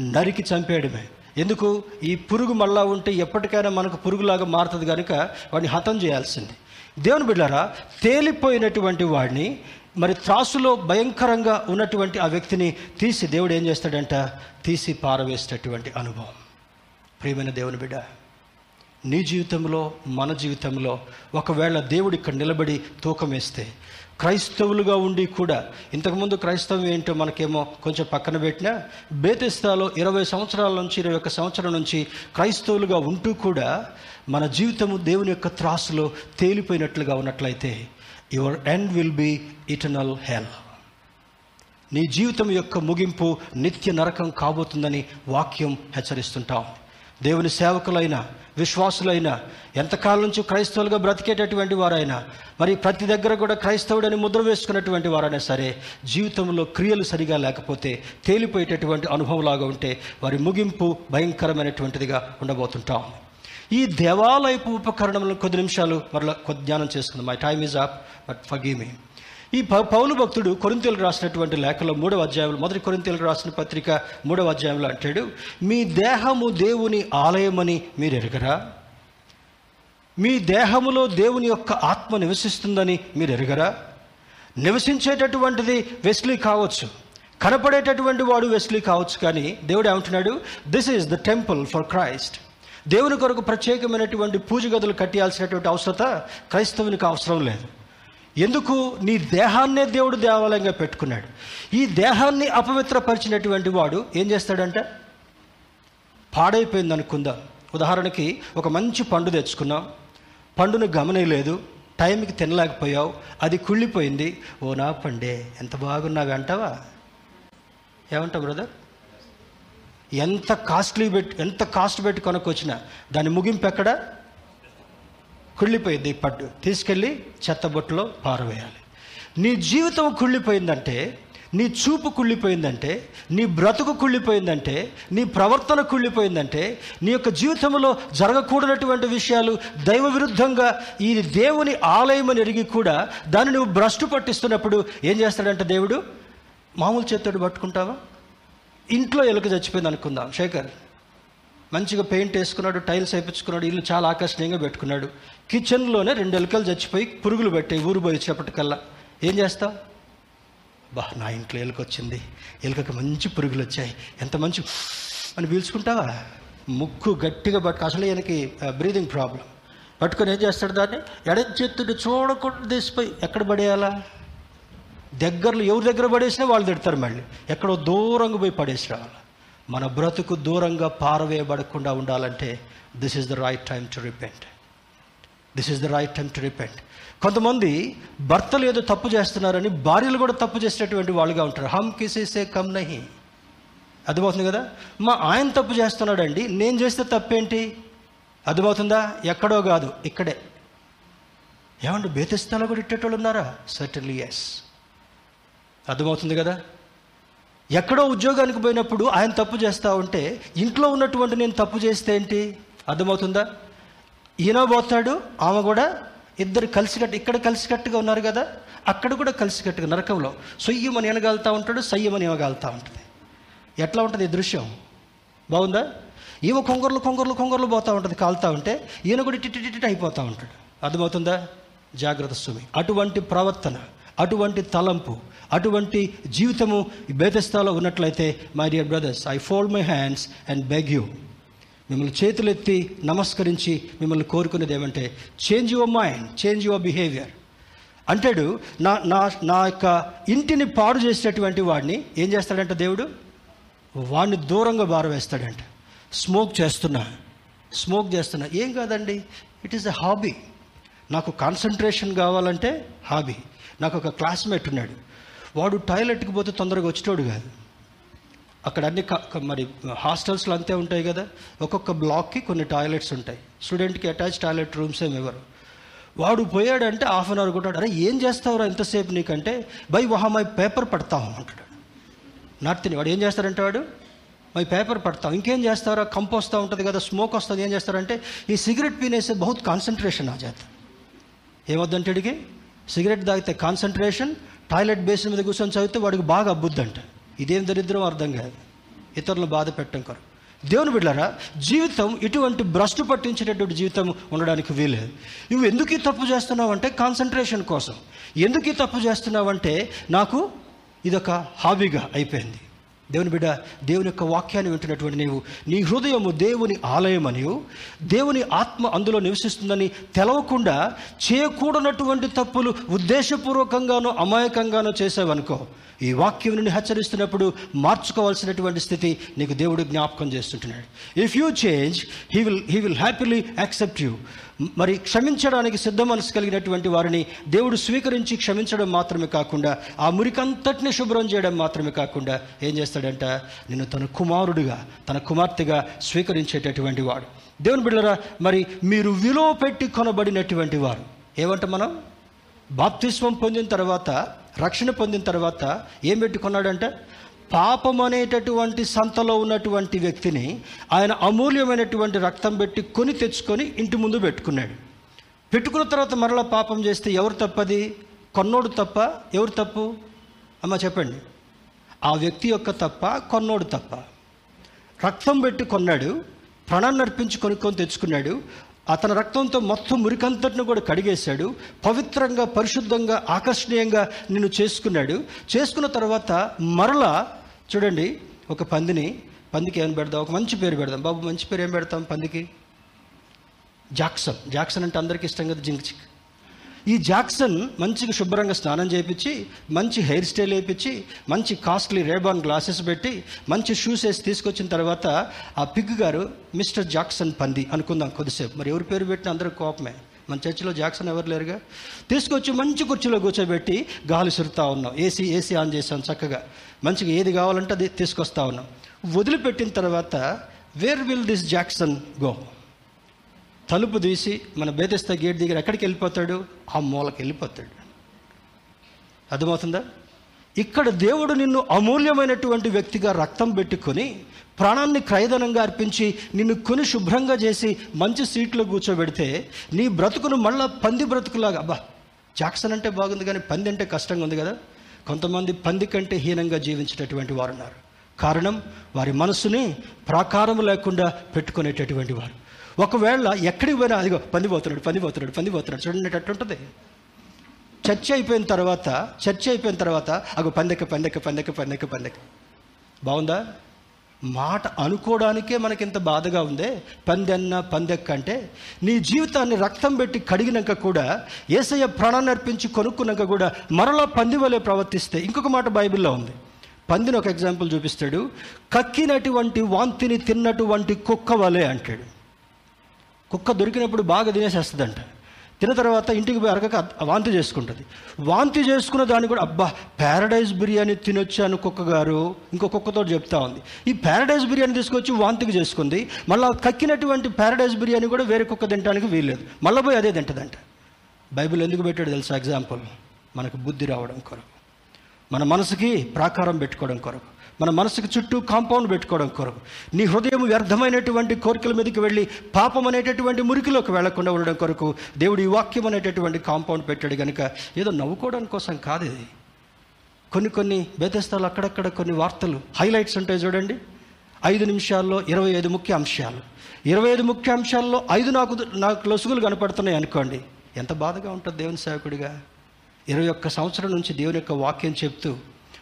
నరికి చంపేయడమే. ఎందుకు? ఈ పురుగు మళ్ళా ఉంటే ఎప్పటికైనా మనకు పురుగులాగా మారుతుంది కనుక వాడిని హతం చేయాల్సింది. దేవుని బిడ్డారా తేలిపోయినటువంటి వాడిని మరి త్రాసులో భయంకరంగా ఉన్నటువంటి ఆ వ్యక్తిని తీసి దేవుడు ఏం చేస్తాడంట? తీసి పారవేసేటటువంటి అనుభవం. ప్రియమైన దేవుని బిడ్డ నీ జీవితంలో మన జీవితంలో ఒకవేళ దేవుడు ఇక్కడ నిలబడి తూకం వేస్తే క్రైస్తవులుగా ఉండి కూడా ఇంతకుముందు క్రైస్తవం ఏంటో మనకేమో కొంచెం పక్కన పెట్టినా బేతిస్తాలో ఇరవై సంవత్సరాల నుంచి ఇరవై ఒక్క సంవత్సరం నుంచి క్రైస్తవులుగా ఉంటూ కూడా మన జీవితము దేవుని యొక్క త్రాసులో తేలిపోయినట్లుగా ఉన్నట్లయితే your end will be eternal hell నీ జీవితం యొక్క ముగింపు నిత్య నరకం కాబోతుందని వాక్యం హెచ్చరిస్తుంటాం. దేవుని సేవకులైన విశ్వాసులైన ఎంతకాలం నుంచి క్రైస్తవులుగా బ్రతికేటటువంటి వారైనా మరి ప్రతి దగ్గర కూడా క్రైస్తవుడని ముద్ర వేసుకున్నటువంటి వారైనా సరే జీవితంలో క్రియలు సరిగా లేకపోతే తేలిపోయేటటువంటి అనుభవంలాగా ఉంటే వారి ముగింపు భయంకరమైనటువంటిదిగా ఉండబోతుంటాం. ఈ దేవాలయపు ఉపకరణములను కొద్ది నిమిషాలు మరలా కొద్ది ధ్యానం చేసుకుందాం. My time is up but forgive me ఈ పౌలు భక్తుడు కొరింతలు రాసినటువంటి లేఖలో మూడవ అధ్యాయంలో మొదటి కొరింతలు రాసిన పత్రిక మూడవ అధ్యాయంలో అంటాడు మీ దేహము దేవుని ఆలయమని మీరు ఎరగరా? మీ దేహములో దేవుని యొక్క ఆత్మ నివసిస్తుందని మీరు ఎరగరా? నివసించేటటువంటిది వెస్లీ కావచ్చు కనపడేటటువంటి వాడు వెస్లీ కావచ్చు కానీ దేవుడు ఏమంటున్నాడు this is the temple for Christ దేవుని కొరకు ప్రత్యేకమైనటువంటి పూజ గదులు కట్టియాల్సినటువంటి అవసరత క్రైస్తవునికి అవసరం లేదు. ఎందుకు? నీ దేహాన్నే దేవుడు దేవాలయంగా పెట్టుకున్నాడు. ఈ దేహాన్ని అపవిత్రపరిచినటువంటి వాడు ఏం చేస్తాడంటే? పాడైపోయింది అనుకుందాం? ఉదాహరణకి ఒక మంచి పండు తెచ్చుకున్నాం. పండును గమనేయలేదు. టైంకి తినలేకపోయావు. అది కుళ్ళిపోయింది. ఓ నా పండే ఎంత బాగున్నావి అంటావా? ఏమంటావు బ్రదర్? ఎంత కాస్ట్లీ పెట్టి ఎంత కాస్ట్ పెట్టి కొనుక్కొచ్చినా దాని ముగింపు ఎక్కడ? కుళ్ళిపోయింది పట్టు. తీసుకెళ్ళి చెత్తబొట్టులో పారవేయాలి. నీ జీవితం కుళ్ళిపోయిందంటే నీ చూపు కుళ్ళిపోయిందంటే నీ బ్రతుకు కుళ్ళిపోయిందంటే నీ ప్రవర్తన కుళ్ళిపోయిందంటే నీ యొక్క జీవితంలో జరగకూడనటువంటి విషయాలు దైవ విరుద్ధంగా ఈ దేవుని ఆలయం అని ఎరిగి కూడా దాన్ని నువ్వు భ్రష్టు పట్టిస్తున్నప్పుడు ఏం చేస్తాడంటే దేవుడు? మామూలు చేత్తోడు పట్టుకుంటావా? ఇంట్లో ఎలుక చచ్చిపోయింది అనుకుందాం శేఖర్. మంచిగా పెయింట్ వేసుకున్నాడు టైల్స్ వేయించుకున్నాడు ఇల్లు చాలా ఆకర్షణీయంగా పెట్టుకున్నాడు. కిచెన్లోనే రెండు ఎలుకలు చచ్చిపోయి పురుగులు పెట్టాయి ఊరు పోయేటప్పటికల్లా ఏం చేస్తావు? బా నా ఇంట్లో ఎలుక వచ్చింది. ఎలుకకి మంచి పురుగులు వచ్చాయి. ఎంత మంచి అని పీల్చుకుంటావా? ముక్కు గట్టిగా పట్టుకు అసలు ఈయనకి బ్రీదింగ్ ప్రాబ్లం పట్టుకొని ఏం చేస్తాడు దాన్ని? ఎడచెత్తుడు చేతుడు చూడకుండా తీసిపోయి ఎక్కడ పడేయాలా? దగ్గరలో ఎవరి దగ్గర పడేసినా వాళ్ళు తిడతారు మళ్ళీ. ఎక్కడో దూరంగా పోయి పడేసి రావాలి మన బ్రతుకు దూరంగా పారవేయబడకుండా ఉండాలంటే this is the right time to repent this is the right time to repent కొంతమంది భర్తలు ఏదో తప్పు చేస్తున్నారని భార్యలు కూడా తప్పు చేసేటటువంటి వాళ్ళుగా ఉంటారు. హమ్ కిసేసే కమ్ నహి. అర్థమవుతుంది కదా? మా ఆయన తప్పు చేస్తున్నాడండి నేను చేస్తే తప్పేంటి? అర్థమవుతుందా? ఎక్కడో కాదు ఇక్కడే. ఏమంటే బేతిస్తాలో కూడా ఇట్టేటోళ్ళు ఉన్నారా? సర్టన్లీ ఎస్ అర్థమవుతుంది కదా? ఎక్కడో ఉద్యోగానికి పోయినప్పుడు ఆయన తప్పు చేస్తూ ఉంటే ఇంట్లో ఉన్నటువంటి నేను తప్పు చేస్తే ఏంటి? అర్థమవుతుందా? ఈయన పోతాడు ఆమె కూడా ఇద్దరు కలిసికట్టు ఇక్కడ కలిసికట్టుగా ఉన్నారు కదా? అక్కడ కూడా కలిసికట్టుగా నరకంలో. సొయ్యమని ఎనగాలుతూ ఉంటాడు సయ్యమని ఇవ్వగలుగుతూ ఉంటుంది. ఎట్లా ఉంటుంది ఈ దృశ్యం? బాగుందా? ఈమె కొంగర్లు కొంగర్లు కొంగర్లు పోతూ ఉంటుంది కాలుతూ ఉంటే ఈయన కూడా టిట్టి అయిపోతూ ఉంటాడు. అర్థమవుతుందా? జాగ్రత్త సుమి. అటువంటి ప్రవర్తన అటువంటి తలంపు అటువంటి జీవితము బేదస్థాలో ఉన్నట్లయితే my dear brothers I fold my hands and beg you మిమ్మల్ని చేతులెత్తి నమస్కరించి మిమ్మల్ని కోరుకునేది ఏమంటే change your mind change your behaviour అంటాడు నా నా నా యొక్క ఇంటిని పాడు చేసేటటువంటి వాడిని ఏం చేస్తాడంట దేవుడు? వాడిని దూరంగా బారవేస్తాడంట స్మోక్ చేస్తున్నా స్మోక్ చేస్తున్నా. ఏం కాదండి? ఇట్ ఈస్ ఎ హాబీ నాకు కాన్సన్ట్రేషన్ కావాలంటే హాబీ నాకు ఒక క్లాస్మేట్ ఉన్నాడు. వాడు టాయిలెట్కి పోతే తొందరగా వచ్చేటోడు కాదు. అక్కడ అన్ని మరి హాస్టల్స్లో అంతే ఉంటాయి కదా. ఒక్కొక్క బ్లాక్కి కొన్ని టాయిలెట్స్ ఉంటాయి. స్టూడెంట్కి అటాచ్ టాయిలెట్ రూమ్స్ ఏమి ఇవ్వరు. వాడు పోయాడంటే హాఫ్ అన్ అవర్ కొట్టాడు. అరే ఏం చేస్తావురా ఎంతసేపు నీకంటే? బై వహా మై పేపర్ పడతాం అంటాడు. నార్త్ని వాడు ఏం చేస్తారంటే వాడు మై పేపర్ పడతాం ఇంకేం చేస్తారా కంప్ వస్తూ ఉంటుంది కదా స్మోక్ వస్తుంది. ఏం చేస్తారంటే ఈ సిగరెట్ పీనేసే బహుత్ కాన్సన్ట్రేషన్ ఆ చేత. ఏమొద్దంటే అడిగి సిగరెట్ తాగితే కాన్సన్ట్రేషన్ టాయిలెట్ బేసిన్ మీద కూర్చొని చదివితే వాడికి బాగా అబ్బుద్దంట. ఇదేం దరిద్రం అర్థం కాదు. ఇతరులను బాధ పెట్టడం కొరకు దేవుని బిడ్డారా జీవితం ఇటువంటి భ్రష్టు పట్టించేటటువంటి జీవితం ఉండడానికి వీలేదు నువ్వు ఎందుకు ఈ తప్పు చేస్తున్నావు అంటే కాన్సన్ట్రేషన్ కోసం. ఎందుకు ఈ తప్పు చేస్తున్నావు అంటే నాకు ఇదొక హాబీగా అయిపోయింది. దేవుని బిడ్డ దేవుని యొక్క వాక్యాన్ని వింటున్నటువంటి నీవు నీ హృదయము దేవుని ఆలయమనియు. దేవుని ఆత్మ అందులో నివసిస్తుందని తెలవకుండా చేయకూడనటువంటి తప్పులు ఉద్దేశపూర్వకంగానో అమాయకంగానో చేసావనుకో ఈ వాక్యం నుండి హెచ్చరిస్తున్నప్పుడు మార్చుకోవాల్సినటువంటి స్థితి నీకు దేవుడు జ్ఞాపకం చేస్తుంటున్నాడు. If you change he will he will happily accept you మరి క్షమించడానికి సిద్ధ మనసు కలిగినటువంటి వారిని దేవుడు స్వీకరించి క్షమించడం మాత్రమే కాకుండా ఆ మురికంతటిని శుభ్రం చేయడం మాత్రమే కాకుండా ఏం చేస్తాడంట? నిన్ను తన కుమారుడిగా తన కుమార్తెగా స్వీకరించేటటువంటి వాడు. దేవుని బిడ్డరా మరి మీరు విలువ పెట్టి కొనబడినటువంటి వారు. ఏమంట మనం? బాప్తిస్వం పొందిన తర్వాత రక్షణ పొందిన తర్వాత ఏం పెట్టుకున్నాడంటే? పాపం అనేటటువంటి సంతలో ఉన్నటువంటి వ్యక్తిని ఆయన అమూల్యమైనటువంటి రక్తం పెట్టి కొని తెచ్చుకొని ఇంటి ముందు పెట్టుకున్నాడు. పెట్టుకున్న తర్వాత మరలా పాపం చేస్తే ఎవరు తప్పది? కొన్నోడు తప్ప ఎవరు తప్పు? అమ్మ చెప్పండి. ఆ వ్యక్తి యొక్క తప్ప కొన్నోడు తప్ప. రక్తం పెట్టి కొన్నాడు ప్రాణాన్ని నడిపించి కొనుక్కొని తెచ్చుకున్నాడు అతని రక్తంతో మొత్తం మురికంతటిని కూడా కడిగేశాడు. పవిత్రంగా పరిశుద్ధంగా ఆకర్షణీయంగా నిన్ను చేసుకున్నాడు. చేసుకున్న తర్వాత మరలా చూడండి ఒక పందిని పందికి ఏం పెడదాం? ఒక మంచి పేరు పెడదాం. బాబు మంచి పేరు ఏం పెడతాం పందికి? జాక్సన్. జాక్సన్ అంటే అందరికీ ఇష్టం కదా జింక్ చిక్. ఈ జాక్సన్ మంచిగా శుభ్రంగా స్నానం చేయించి మంచి హెయిర్ స్టైల్ వేయించి మంచి కాస్ట్లీ రేబాన్ గ్లాసెస్ పెట్టి మంచి షూస్ వేసి తీసుకొచ్చిన తర్వాత ఆ పిగ్ గారు మిస్టర్ జాక్సన్ పంది అనుకుందాం కొద్దిసేపు. మరి ఎవరి పేరు పెట్టిన అందరూ కోపమే. మన చర్చిలో జాక్సన్ ఎవరు లేరుగా? తీసుకొచ్చి మంచి కుర్చీలో కూర్చోబెట్టి గాలి సురుతా ఉన్నాం. ఏసీ ఏసీ ఆన్ చేసాం చక్కగా. మంచిగా ఏది కావాలంటే అది తీసుకొస్తా ఉన్నాం. వదిలిపెట్టిన తర్వాత where will this Jackson go తలుపు తీసి మన బేతెస్తా గేట్ దగ్గర ఎక్కడికి వెళ్ళిపోతాడు? ఆ మూలకి వెళ్ళిపోతాడు. అర్థమవుతుందా? ఇక్కడ దేవుడు నిన్ను అమూల్యమైనటువంటి వ్యక్తిగా రక్తం పెట్టుకొని ప్రాణాన్ని క్రయధనంగా అర్పించి నిన్ను కొని శుభ్రంగా చేసి మంచి సీట్లో కూర్చోబెడితే నీ బ్రతుకును మళ్ళా పంది బ్రతుకులాగా అబ్బా జాక్సన్ అంటే బాగుంది కానీ పంది అంటే కష్టంగా ఉంది కదా? కొంతమంది పంది కంటే హీనంగా జీవించేటటువంటి వారు ఉన్నారు కారణం వారి మనస్సుని ప్రాకారం లేకుండా పెట్టుకునేటటువంటి వారు. ఒకవేళ ఎక్కడికి పోయినా అదిగో పంది పోతున్నాడు పని పోతున్నాడు పని పోతున్నాడు చూడండి ఉంటుంది చర్చ అయిపోయిన తర్వాత చర్చ అయిపోయిన తర్వాత అగో పందెక్క పందెక్క పందెక్క పందెక్క పందెక్క బాగుందా? మాట అనుకోవడానికే మనకి ఇంత బాధగా ఉందే. పందెన్న పందెక్క అంటే నీ జీవితాన్ని రక్తం పెట్టి కడిగినాక కూడా ఏసయ్య ప్రాణాన్ని అర్పించి కొనుక్కున్నాక కూడా మరలా పంది వలె ప్రవర్తిస్తే ఇంకొక మాట బైబిల్లో ఉంది. పందిని ఒక ఎగ్జాంపుల్ చూపిస్తాడు. కక్కినటువంటి వాంతిని తిన్నటువంటి కుక్క వలె అంటాడు. కుక్క దొరికినప్పుడు బాగా తినేసేస్తుందంట. తిన్న తర్వాత ఇంటికి పోయి అరగక వాంతి చేసుకుంటుంది. వాంతి చేసుకున్న దాన్ని కూడా అబ్బా ప్యారడైజ్ బిర్యానీ తినొచ్చాను కుక్క గారు ఇంకో కుక్కతో చెప్తా ఉంది. ఈ ప్యారడైజ్ బిర్యానీ తీసుకొచ్చి వాంతికి చేసుకుంది. మళ్ళీ కక్కినటువంటి ప్యారడైజ్ బిర్యానీ కూడా వేరే కుక్క తినడానికి వీల్లేదు. మళ్ళీ పోయి అదే తింటదంట. బైబిల్ ఎందుకు పెట్టాడు తెలుసా? ఎగ్జాంపుల్. మనకు బుద్ధి రావడం కొరకు. మన మనసుకి ప్రాకారం పెట్టుకోవడం కొరకు. మన మనసుకు చుట్టూ కాంపౌండ్ పెట్టుకోవడం కొరకు. నీ హృదయం వ్యర్థమైనటువంటి కోరికల మీదకి వెళ్ళి పాపం అనేటటువంటి మురికిలోకి వెళ్ళకుండా ఉండడం కొరకు దేవుడు ఈ వాక్యం అనేటటువంటి కాంపౌండ్ పెట్టాడు కనుక ఏదో నవ్వుకోవడం కోసం కాదు ఇది. కొన్ని కొన్ని బేతస్థాలు అక్కడక్కడ కొన్ని వార్తలు హైలైట్స్ ఉంటాయి చూడండి. ఐదు నిమిషాల్లో ఇరవై ఐదు ముఖ్య అంశాలు. ఇరవై ఐదు ముఖ్య అంశాల్లో ఐదు నాకు నాకు లొసుగులు కనపడుతున్నాయి అనుకోండి. ఎంత బాధగా ఉంటుంది దేవుని సేవకుడిగా. ఇరవై ఒక్క సంవత్సరం నుంచి దేవుని యొక్క వాక్యం చెప్తూ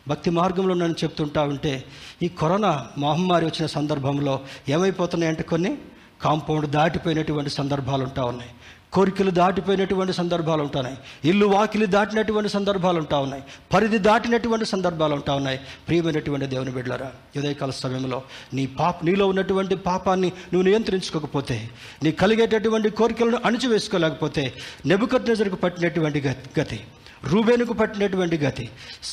భక్తి మార్గంలో నన్ను చెప్తుంటా ఉంటే ఈ కరోనా మహమ్మారి వచ్చిన సందర్భంలో ఏమైపోతున్నాయంటే కొన్ని? కాంపౌండ్ దాటిపోయినటువంటి సందర్భాలు ఉంటా ఉన్నాయి. కోరికలు దాటిపోయినటువంటి సందర్భాలు ఉంటున్నాయి ఇల్లు వాకిలి దాటినటువంటి సందర్భాలు ఉంటా ఉన్నాయి. పరిధి దాటినటువంటి సందర్భాలు ఉంటా ఉన్నాయి. ప్రియమైనటువంటి దేవుని బిడ్డలరా ఉదయకాల సమయంలో నీ పాప నీలో ఉన్నటువంటి పాపాన్ని నువ్వు నియంత్రించుకోకపోతే నీ కలిగేటటువంటి కోరికలను అణిచివేసుకోలేకపోతే నెబుకట్ నజరకు పట్టినటువంటి గతి రూబేనుకు పట్టినటువంటి గతి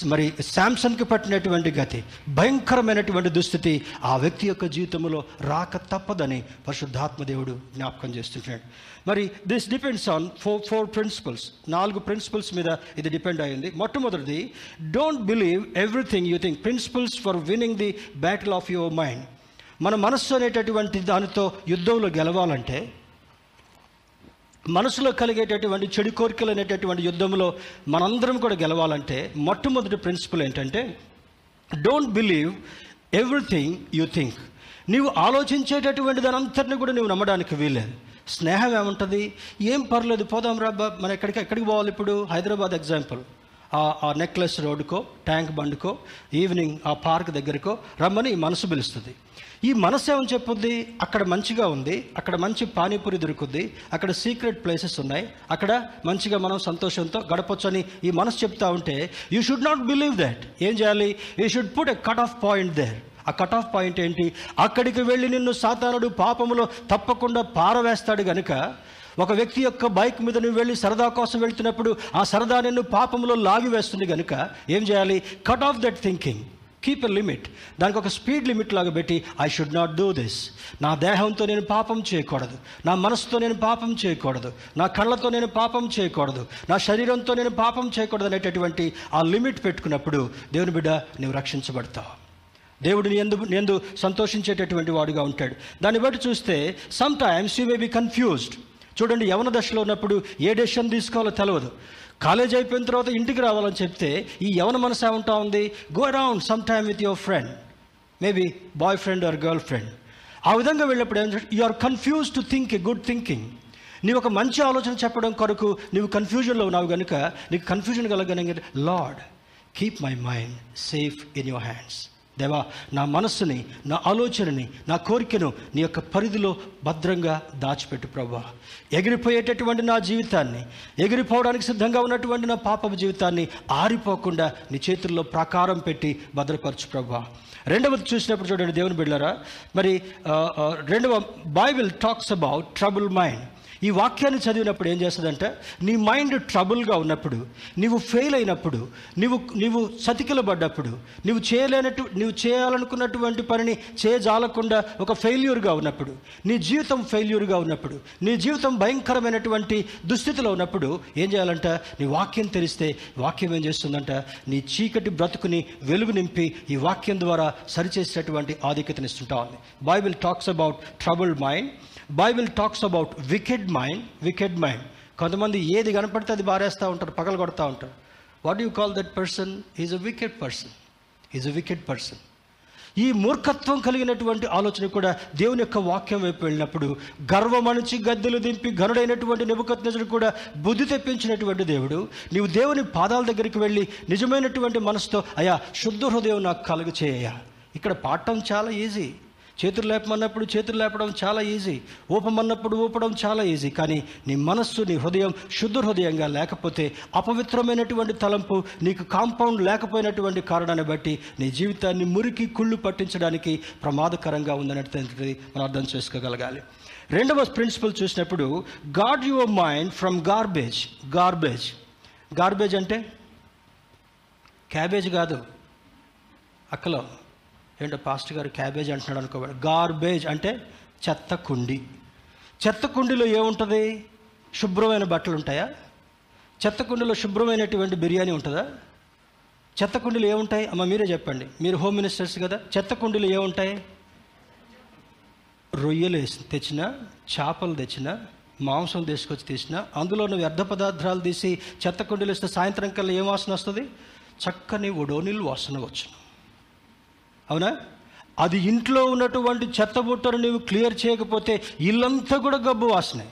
మరి శాంసన్కి పట్టినటువంటి గతి భయంకరమైనటువంటి దుస్థితి ఆ వ్యక్తి యొక్క జీవితంలో రాక తప్పదని పరిశుద్ధాత్మదేవుడు జ్ఞాపకం చేస్తుంటాడు. మరి this depends on four four principles. నాలుగు ప్రిన్సిపల్స్ మీద ఇది డిపెండ్ అయింది మొట్టమొదటిది don't believe everything you think principles for winning the battle of your mind. మన మనస్సు అనేటటువంటి దానితో యుద్ధంలో గెలవాలంటే మనసులో కలిగేటటువంటి చెడు కోరికలు అనేటటువంటి యుద్ధంలో మనందరం కూడా గెలవాలంటే మొట్టమొదటి ప్రిన్సిపల్ ఏంటంటే don't believe everything you think నీవు ఆలోచించేటటువంటి దానంతటిని కూడా నువ్వు నమ్మడానికి వీలేదు స్నేహం ఏముంటుంది? ఏం పర్లేదు పోదాం రా మన ఎక్కడికి ఎక్కడికి పోవాలి ఇప్పుడు? హైదరాబాద్ ఎగ్జాంపుల్. ఆ ఆ నెక్లెస్ రోడ్డుకో ట్యాంక్ బండ్కో ఈవినింగ్ ఆ పార్క్ దగ్గరకో రమ్మని ఈ మనసు పిలుస్తుంది. ఈ మనసు ఏమని చెప్పుద్ది? అక్కడ మంచిగా ఉంది అక్కడ మంచి పానీపూరి దొరుకుద్ది అక్కడ సీక్రెట్ ప్లేసెస్ ఉన్నాయి అక్కడ మంచిగా మనం సంతోషంతో గడపొచ్చని ఈ మనసు చెప్తా ఉంటే you should not believe that ఏం చేయాలి? You should put a cut off point there ఆ కట్ ఆఫ్ పాయింట్ ఏంటి? అక్కడికి వెళ్ళి నిన్ను సాతానుడు పాపములో తప్పకుండా పారవేస్తాడు గనుక ఒక వ్యక్తి యొక్క బైక్ మీద నువ్వు వెళ్ళి సరదా కోసం వెళ్తున్నప్పుడు ఆ సరదా నిన్ను పాపంలో లాగివేస్తుంది కనుక ఏం చేయాలి? Cut off that thinking keep a limit దానికి ఒక స్పీడ్ లిమిట్ లాగా పెట్టి I should not do this నా దేహంతో నేను పాపం చేయకూడదు. నా మనసుతో నేను పాపం చేయకూడదు. నా కళ్ళతో నేను పాపం చేయకూడదు. నా శరీరంతో నేను పాపం చేయకూడదు అనేటటువంటి ఆ లిమిట్ పెట్టుకున్నప్పుడు దేవుని బిడ్డ నువ్వు రక్షించబడతావు. దేవుడిని ఎందు ఎందు సంతోషించేటటువంటి వాడుగా ఉంటాడు. దాన్ని బట్టి చూస్తే sometimes you may be confused చూడండి యవన దశలో ఉన్నప్పుడు ఏ డెసిషన్ తీసుకోవాలో తెలియదు కాలేజ్ అయిపోయిన తర్వాత ఇంటికి రావాలని చెప్తే ఈ యవన మనసు ఏమంటా ఉంది? Go around some time with your friend maybe boyfriend or girlfriend ఆ విధంగా వెళ్ళినప్పుడు ఏం you are confuse to think a good thinking నీవు ఒక మంచి ఆలోచన చెప్పడం కొరకు నీవు కన్ఫ్యూజన్లో ఉన్నావు కనుక నీకు confusion కలగన Lord keep my mind safe in your hands దేవా నా మనస్సుని నా ఆలోచనని నా కోరికను నీ యొక్క పరిధిలో భద్రంగా దాచిపెట్టు ప్రభా. ఎగిరిపోయేటటువంటి నా జీవితాన్ని ఎగిరిపోవడానికి సిద్ధంగా ఉన్నటువంటి నా పాపపు జీవితాన్ని ఆరిపోకుండా నీ చేతుల్లో ప్రాకారం పెట్టి భద్రపరచు ప్రభా. రెండవది చూసినప్పుడు చూడండి దేవుని బిడ్డారా మరి రెండవ Bible talks about trouble mind ఈ వాక్యాన్ని చదివినప్పుడు ఏం చేస్తుందంటే నీ మైండ్ ట్రబుల్గా ఉన్నప్పుడు నీవు ఫెయిల్ అయినప్పుడు నీవు నీవు సతికిలబడ్డప్పుడు నీవు చేయలేనట్టు నీవు చేయాలనుకున్నటువంటి పనిని చేయజాలకుండా ఒక ఫెయిల్యూర్గా ఉన్నప్పుడు నీ జీవితం ఫెయిల్యూర్గా ఉన్నప్పుడు నీ జీవితం భయంకరమైనటువంటి దుస్థితిలో ఉన్నప్పుడు ఏం చేయాలంట నీ వాక్యం తెలిస్తే వాక్యం ఏం చేస్తుందంట నీ చీకటి బ్రతుకుని వెలుగు నింపి ఈ వాక్యం ద్వారా సరిచేసేటువంటి ఆధిక్యతనిస్తుంటా ఉంది. Bible talks about trouble mind Bible talks about wicked mind wicked mind కొంతమంది ఏది కనపడితే అది బారేస్తూ ఉంటారు పగలు కొడతా ఉంటారు what you call that person is a wicked person is a wicked person ఈ మూర్ఖత్వం కలిగినటువంటి ఆలోచన కూడా దేవుని యొక్క వాక్యం వైపు వెళ్ళినప్పుడు గర్వమణిచి గద్దెలు దింపి గనుడైనటువంటి నిబుకత్నజుడు కూడా బుద్ధి తెప్పించినటువంటి దేవుడు. నీవు దేవుని పాదాల దగ్గరికి వెళ్ళి నిజమైనటువంటి మనసుతో అయా శుద్ధ హృదయం నాకు కలుగు చేయ ఇక్కడ పాడటం చాలా ఈజీ చేతులు లేపమన్నప్పుడు చేతులు లేపడం చాలా ఈజీ. ఊపమన్నప్పుడు ఊపడం చాలా ఈజీ. కానీ నీ మనస్సు నీ హృదయం శుద్ధ హృదయంగా లేకపోతే అపవిత్రమైనటువంటి తలంపు నీకు కాంపౌండ్ లేకపోయినటువంటి కారణాన్ని బట్టి నీ జీవితాన్ని మురికి కుళ్ళు పట్టించడానికి ప్రమాదకరంగా ఉందనేటువంటిది మనం అర్థం చేసుకోగలగాలి. రెండవ ప్రిన్సిపల్ చూసినప్పుడు guard your mind from garbage garbage garbage అంటే? క్యాబేజ్ కాదు. అక్కలో. ఏంటో పాస్టర్ గారు క్యాబేజ్ అంటున్నాడు అనుకోవాలి గార్బేజ్ అంటే చెత్త కుండి. చెత్త కుండీలో ఏముంటుంది? శుభ్రమైన బట్టలు ఉంటాయా? చెత్త కుండీలో శుభ్రమైనటువంటి బిర్యానీ ఉంటుందా? చెత్త కుండీలు ఏముంటాయి? అమ్మ మీరే చెప్పండి. మీరు హోమ్ మినిస్టర్స్ కదా చెత్త కుండీలు ఏముంటాయి? రొయ్యలు వేసి తెచ్చిన చేపలు తెచ్చిన మాంసం తీసుకొచ్చి తీసిన అందులో నువ్వు వ్యర్థ పదార్థాలు తీసి చెత్త కుండీలు ఇస్తే సాయంత్రం కల్లా ఏం వాసన వస్తుంది? చక్కని ఒడోనిల్ వాసన వచ్చును. అవునా? అది ఇంట్లో ఉన్నటువంటి చెత్త బుట్టను నువ్వు క్లియర్ చేయకపోతే ఇల్లంతా కూడా గబ్బు వాసనే.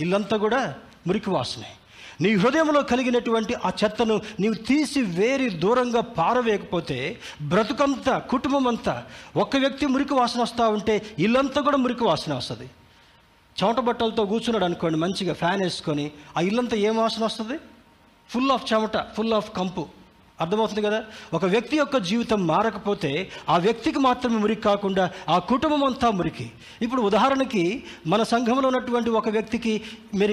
ఇల్లంతా కూడా మురికి వాసనే. నీ హృదయంలో కలిగినటువంటి ఆ చెత్తను నీవు తీసి వేరి దూరంగా పారవేయకపోతే బ్రతుకంతా కుటుంబం అంతా ఒక వ్యక్తి మురికి వాసన వస్తూ ఉంటే ఇల్లంతా కూడా మురికి వాసన వస్తుంది. చెమట బట్టలతో కూర్చున్నాడు అనుకోండి మంచిగా ఫ్యాన్ వేసుకొని ఆ ఇల్లంతా ఏం వాసన వస్తుంది? ఫుల్ ఆఫ్ చెమట ఫుల్ ఆఫ్ కంపు. అర్థమవుతుంది కదా? ఒక వ్యక్తి యొక్క జీవితం మారకపోతే ఆ వ్యక్తికి మాత్రమే మురికి కాకుండా ఆ కుటుంబం అంతా మురికి. ఇప్పుడు ఉదాహరణకి మన సంఘంలో ఉన్నటువంటి ఒక వ్యక్తికి మీరు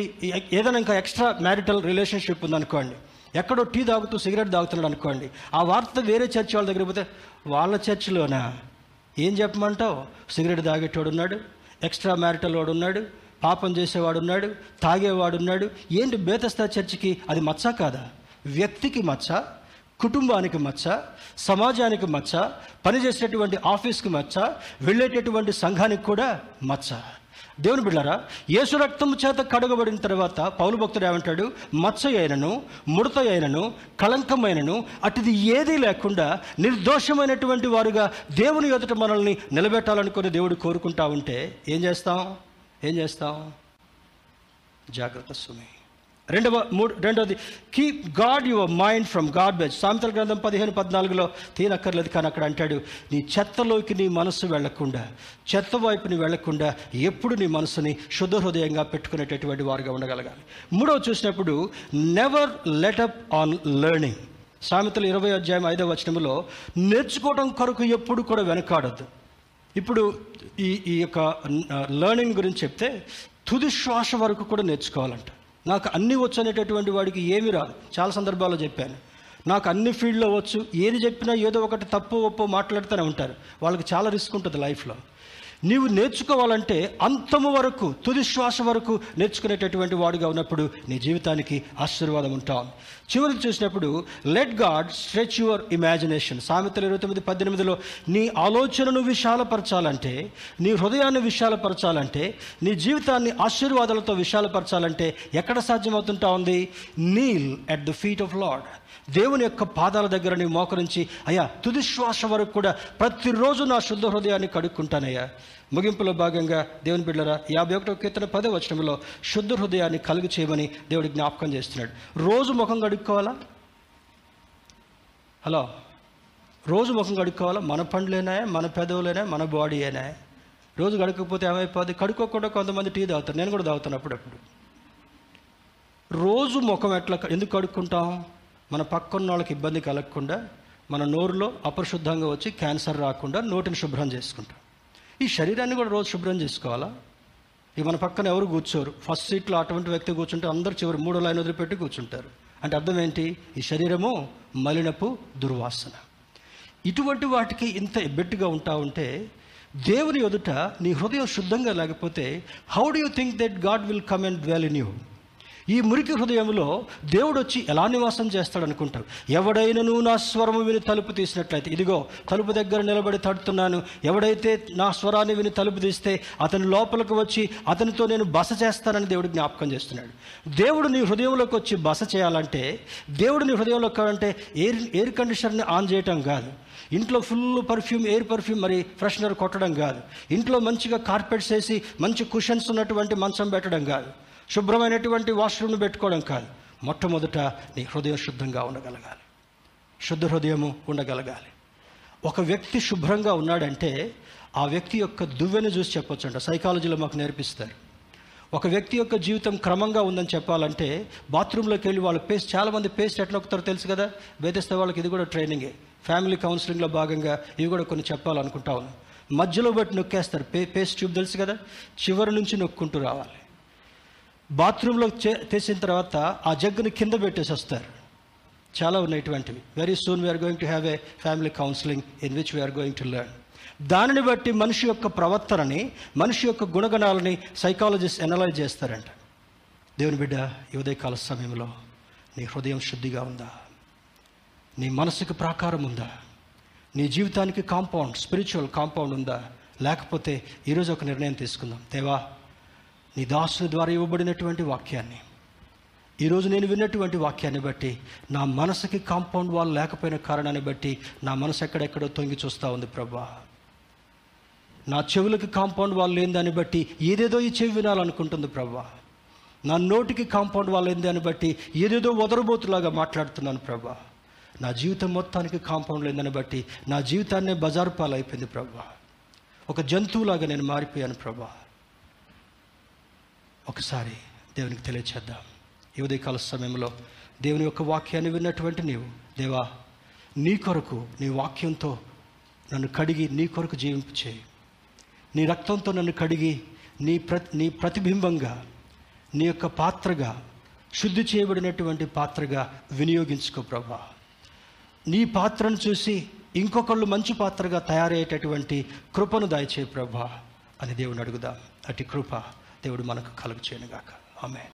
ఏదైనా ఇంకా ఎక్స్ట్రా మ్యారిటల్ రిలేషన్షిప్ ఉందనుకోండి. ఎక్కడో టీ తాగుతూ సిగరెట్ తాగుతున్నాడు అనుకోండి. ఆ వార్త వేరే చర్చ్ వాళ్ళ దగ్గర పోతే వాళ్ళ చర్చిలోనా? ఏం చెప్పమంటావు? సిగరెట్ తాగేటోడు ఉన్నాడు ఎక్స్ట్రా మ్యారిటల్ వాడు ఉన్నాడు పాపం చేసేవాడు ఉన్నాడు తాగేవాడు ఉన్నాడు ఏంటి బేతస్తా చర్చికి? అది మచ్చ కాదా? వ్యక్తికి మచ్చ కుటుంబానికి మచ్చ సమాజానికి మచ్చ పనిచేసేటువంటి ఆఫీస్కి మచ్చ వెళ్ళేటటువంటి సంఘానికి కూడా మచ్చ. దేవుని బిళ్ళారా యేసు రక్తం చేత కడగబడిన తర్వాత పౌలు భక్తుడు ఏమంటాడు? మచ్చ అయినను ముడత అయినను కళంకమైనను అటుది ఏదీ లేకుండా నిర్దోషమైనటువంటి వారుగా దేవుని ఎదుట మనల్ని నిలబెట్టాలనుకుని దేవుడు కోరుకుంటా ఉంటే ఏం చేస్తాం? ఏం చేస్తాం? జాగ్రత్త సుమి. రెండవ మూడు రెండవది keep guard your mind from God సామెతల గ్రంథం పదిహేను పద్నాలుగులో తీనక్కర్లేదు కానీ అక్కడ అంటాడు నీ చెత్తలోకి నీ మనస్సు వెళ్ళకుండా చెత్త వైపుని వెళ్ళకుండా ఎప్పుడు నీ మనసుని శుద్ధ హృదయంగా పెట్టుకునేటటువంటి వారుగా ఉండగలగాలి. మూడవ చూసినప్పుడు నెవర్ లెటప్ ఆన్ లెర్నింగ్ సామెతలు ఇరవై అధ్యాయం ఐదవ వచనంలో నేర్చుకోవడం కొరకు ఎప్పుడు కూడా వెనకాడద్దు. ఇప్పుడు ఈ ఈ యొక్క లెర్నింగ్ గురించి చెప్తే తుది శ్వాస వరకు కూడా నేర్చుకోవాలంట. నాకు అన్నీ వచ్చు అనేటటువంటి వాడికి ఏమి రాదు. చాలా సందర్భాల్లో చెప్పాను. నాకు అన్ని ఫీల్డ్లో వచ్చు ఏది చెప్పినా ఏదో ఒకటి తప్పు ఒప్పో మాట్లాడుతూనే ఉంటారు. వాళ్ళకి చాలా రిస్క్ ఉంటుంది లైఫ్లో. నీవు నేర్చుకోవాలంటే అంతము వరకు తుది శ్వాస వరకు నేర్చుకునేటటువంటి వాడుగా ఉన్నప్పుడు నీ జీవితానికి ఆశీర్వాదం ఉంటాం. చివరికి చూసినప్పుడు let God stretch your imagination సామెతలు ఇరవై తొమ్మిది పద్దెనిమిదిలో నీ ఆలోచనను విశాలపరచాలంటే నీ హృదయాన్ని విశాలపరచాలంటే నీ జీవితాన్ని ఆశీర్వాదాలతో విశాలపరచాలంటే ఎక్కడ సాధ్యమవుతుంటా ఉంది? Kneel at the feet of Lord దేవుని యొక్క పాదాల దగ్గర నీ మోకరించి అయ్యా తుదిశ్వాస వరకు కూడా ప్రతిరోజు నా శుద్ధ హృదయాన్ని కడుక్కుంటానయ్యా. ముగింపులో భాగంగా దేవుని బిడ్డరా యాభై ఒకటో కీర్తన పదే వచనంలో శుద్ధ హృదయాన్ని కలుగు చేయమని దేవుడి జ్ఞాపకం చేస్తున్నాడు. రోజు ముఖం కడుక్కోవాలా? హలో? రోజు ముఖం కడుక్కోవాలా? మన పండ్లేనా మన పెదవులేనా మన బాడీ అయినా రోజు గడకపోతే ఏమైపోద్ది? కడుక్కోకుండా కొంతమంది టీ తాగుతారు. నేను కూడా తాగుతాను అప్పుడప్పుడు. రోజు ముఖం ఎట్లా ఎందుకు కడుక్కుంటాం? మన పక్కన్న వాళ్ళకి ఇబ్బంది కలగకుండా మన నోరులో అపరిశుద్ధంగా వచ్చి క్యాన్సర్ రాకుండా నోటిని శుభ్రం చేసుకుంటాం. ఈ శరీరాన్ని కూడా రోజు శుభ్రం చేసుకోవాలా? ఇక మన పక్కన ఎవరు కూర్చోరు? ఫస్ట్ సీట్లో అటువంటి వ్యక్తి కూర్చుంటే అందరు చివరి మూడో లైన్ వదిలిపెట్టి కూర్చుంటారు. అంటే అర్థం ఏంటి? ఈ శరీరము మలినపు దుర్వాసన. ఇటువంటి వాటికి ఇంత ఎబ్బెట్టుగా ఉంటా ఉంటే దేవుని ఎదుట నీ హృదయం శుద్ధంగా లేకపోతే how do you think that God will come and dwell in you ఈ మురికి హృదయంలో దేవుడు వచ్చి ఎలా నివాసం చేస్తాడు అనుకుంటారు ఎవడైనను నా స్వరము విని తలుపు తీసినట్లయితే ఇదిగో తలుపు దగ్గర నిలబడి తడుతున్నాను. ఎవడైతే నా స్వరాన్ని విని తలుపు తీస్తే అతని లోపలికి వచ్చి అతనితో నేను బస చేస్తానని దేవుడు జ్ఞాపకం చేస్తున్నాడు. దేవుడు నీ హృదయంలోకి వచ్చి బస చేయాలంటే దేవుడు నీ హృదయంలోకి అంటే ఎయిర్ ఎయిర్ కండిషనర్ని ఆన్ చేయటం కాదు. ఇంట్లో ఫుల్ పర్ఫ్యూమ్ ఎయిర్ పర్ఫ్యూమ్ మరి ఫ్రెషనర్ కొట్టడం కాదు. ఇంట్లో మంచిగా కార్పెట్స్ వేసి మంచి కుషన్స్ ఉన్నటువంటి మంచం పెట్టడం కాదు. శుభ్రమైనటువంటి వాష్రూమ్ను పెట్టుకోవడం కాదు. మొట్టమొదట నీ హృదయం శుద్ధంగా ఉండగలగాలి. శుద్ధ హృదయము ఉండగలగాలి. ఒక వ్యక్తి శుభ్రంగా ఉన్నాడంటే ఆ వ్యక్తి యొక్క దువ్వెను చూసి చెప్పొచ్చు అంట సైకాలజీలో మాకు నేర్పిస్తారు. ఒక వ్యక్తి యొక్క జీవితం క్రమంగా ఉందని చెప్పాలంటే బాత్రూంలోకి వెళ్ళి వాళ్ళ పేస్ట్ చాలామంది పేస్ట్ ఎట్లా నొక్కుతారో తెలుసు కదా? వేధిస్తే వాళ్ళకి ఇది కూడా ట్రైనింగే ఫ్యామిలీ కౌన్సిలింగ్లో భాగంగా ఇవి కూడా కొన్ని చెప్పాలనుకుంటా ఉన్నాను మధ్యలో బట్టి నొక్కేస్తారు. పే పేస్ట్ ట్యూబ్ తెలుసు కదా? చివరి నుంచి నొక్కుంటూ రావాలి. బాత్రూంలో తెసిన తర్వాత ఆ జగ్గుని కింద పెట్టేసి వస్తారు. చాలా ఉన్నాయి ఇటువంటివి. Very soon we are going to have a family counselling in which we are going to learn దానిని బట్టి మనిషి యొక్క ప్రవర్తనని మనిషి యొక్క గుణగణాలని సైకాలజిస్ట్ ఎనలైజ్ చేస్తారంట. దేవుని బిడ్డ ఈ ఉదయకాల సమయంలో నీ హృదయం శుద్ధిగా ఉందా? నీ మనసుకు ప్రాకారం ఉందా? నీ జీవితానికి కాంపౌండ్ స్పిరిచువల్ కాంపౌండ్ ఉందా? లేకపోతే ఈరోజు ఒక నిర్ణయం తీసుకుందాం. దేవా నీ దాసుల ద్వారా ఇవ్వబడినటువంటి వాక్యాన్ని ఈరోజు నేను విన్నటువంటి వాక్యాన్ని బట్టి నా మనసుకి కాంపౌండ్ వాల్ లేకపోయిన కారణాన్ని బట్టి నా మనసు ఎక్కడెక్కడో తొంగి చూస్తూ ఉంది ప్రభా. నా చెవులకి కాంపౌండ్ వాల్ లేని దాన్ని బట్టి ఏదేదో ఈ చెవి వినాలనుకుంటుంది ప్రభా. నా నోటికి కాంపౌండ్ వాల్ లేని దాన్ని బట్టి ఏదేదో వదరబోతులాగా మాట్లాడుతున్నాను ప్రభా. నా జీవితం మొత్తానికి కాంపౌండ్ లేదని బట్టి నా జీవితాన్నే బజారు పాలైపోయింది ప్రభా. ఒక జంతువులాగా నేను మారిపోయాను ప్రభా. ఒకసారి దేవునికి తెలియచేద్దాం. ఈ ఉదయకాల సమయంలో దేవుని యొక్క వాక్యాన్ని విన్నటువంటి నీవు దేవా నీ కొరకు నీ వాక్యంతో నన్ను కడిగి నీ కొరకు జీవింపు చేయి. నీ రక్తంతో నన్ను కడిగి నీ ప్ర నీ ప్రతిబింబంగా నీ యొక్క పాత్రగా శుద్ధి చేయబడినటువంటి పాత్రగా వినియోగించుకో ప్రభా. నీ పాత్రను చూసి ఇంకొకళ్ళు మంచి పాత్రగా తయారయ్యేటటువంటి కృపను దయచే ప్రభా. అని దేవుని అడుగుదాం? అటు కృప దేవుడు మనకు కలుగు చేయనుగాక. ఆమె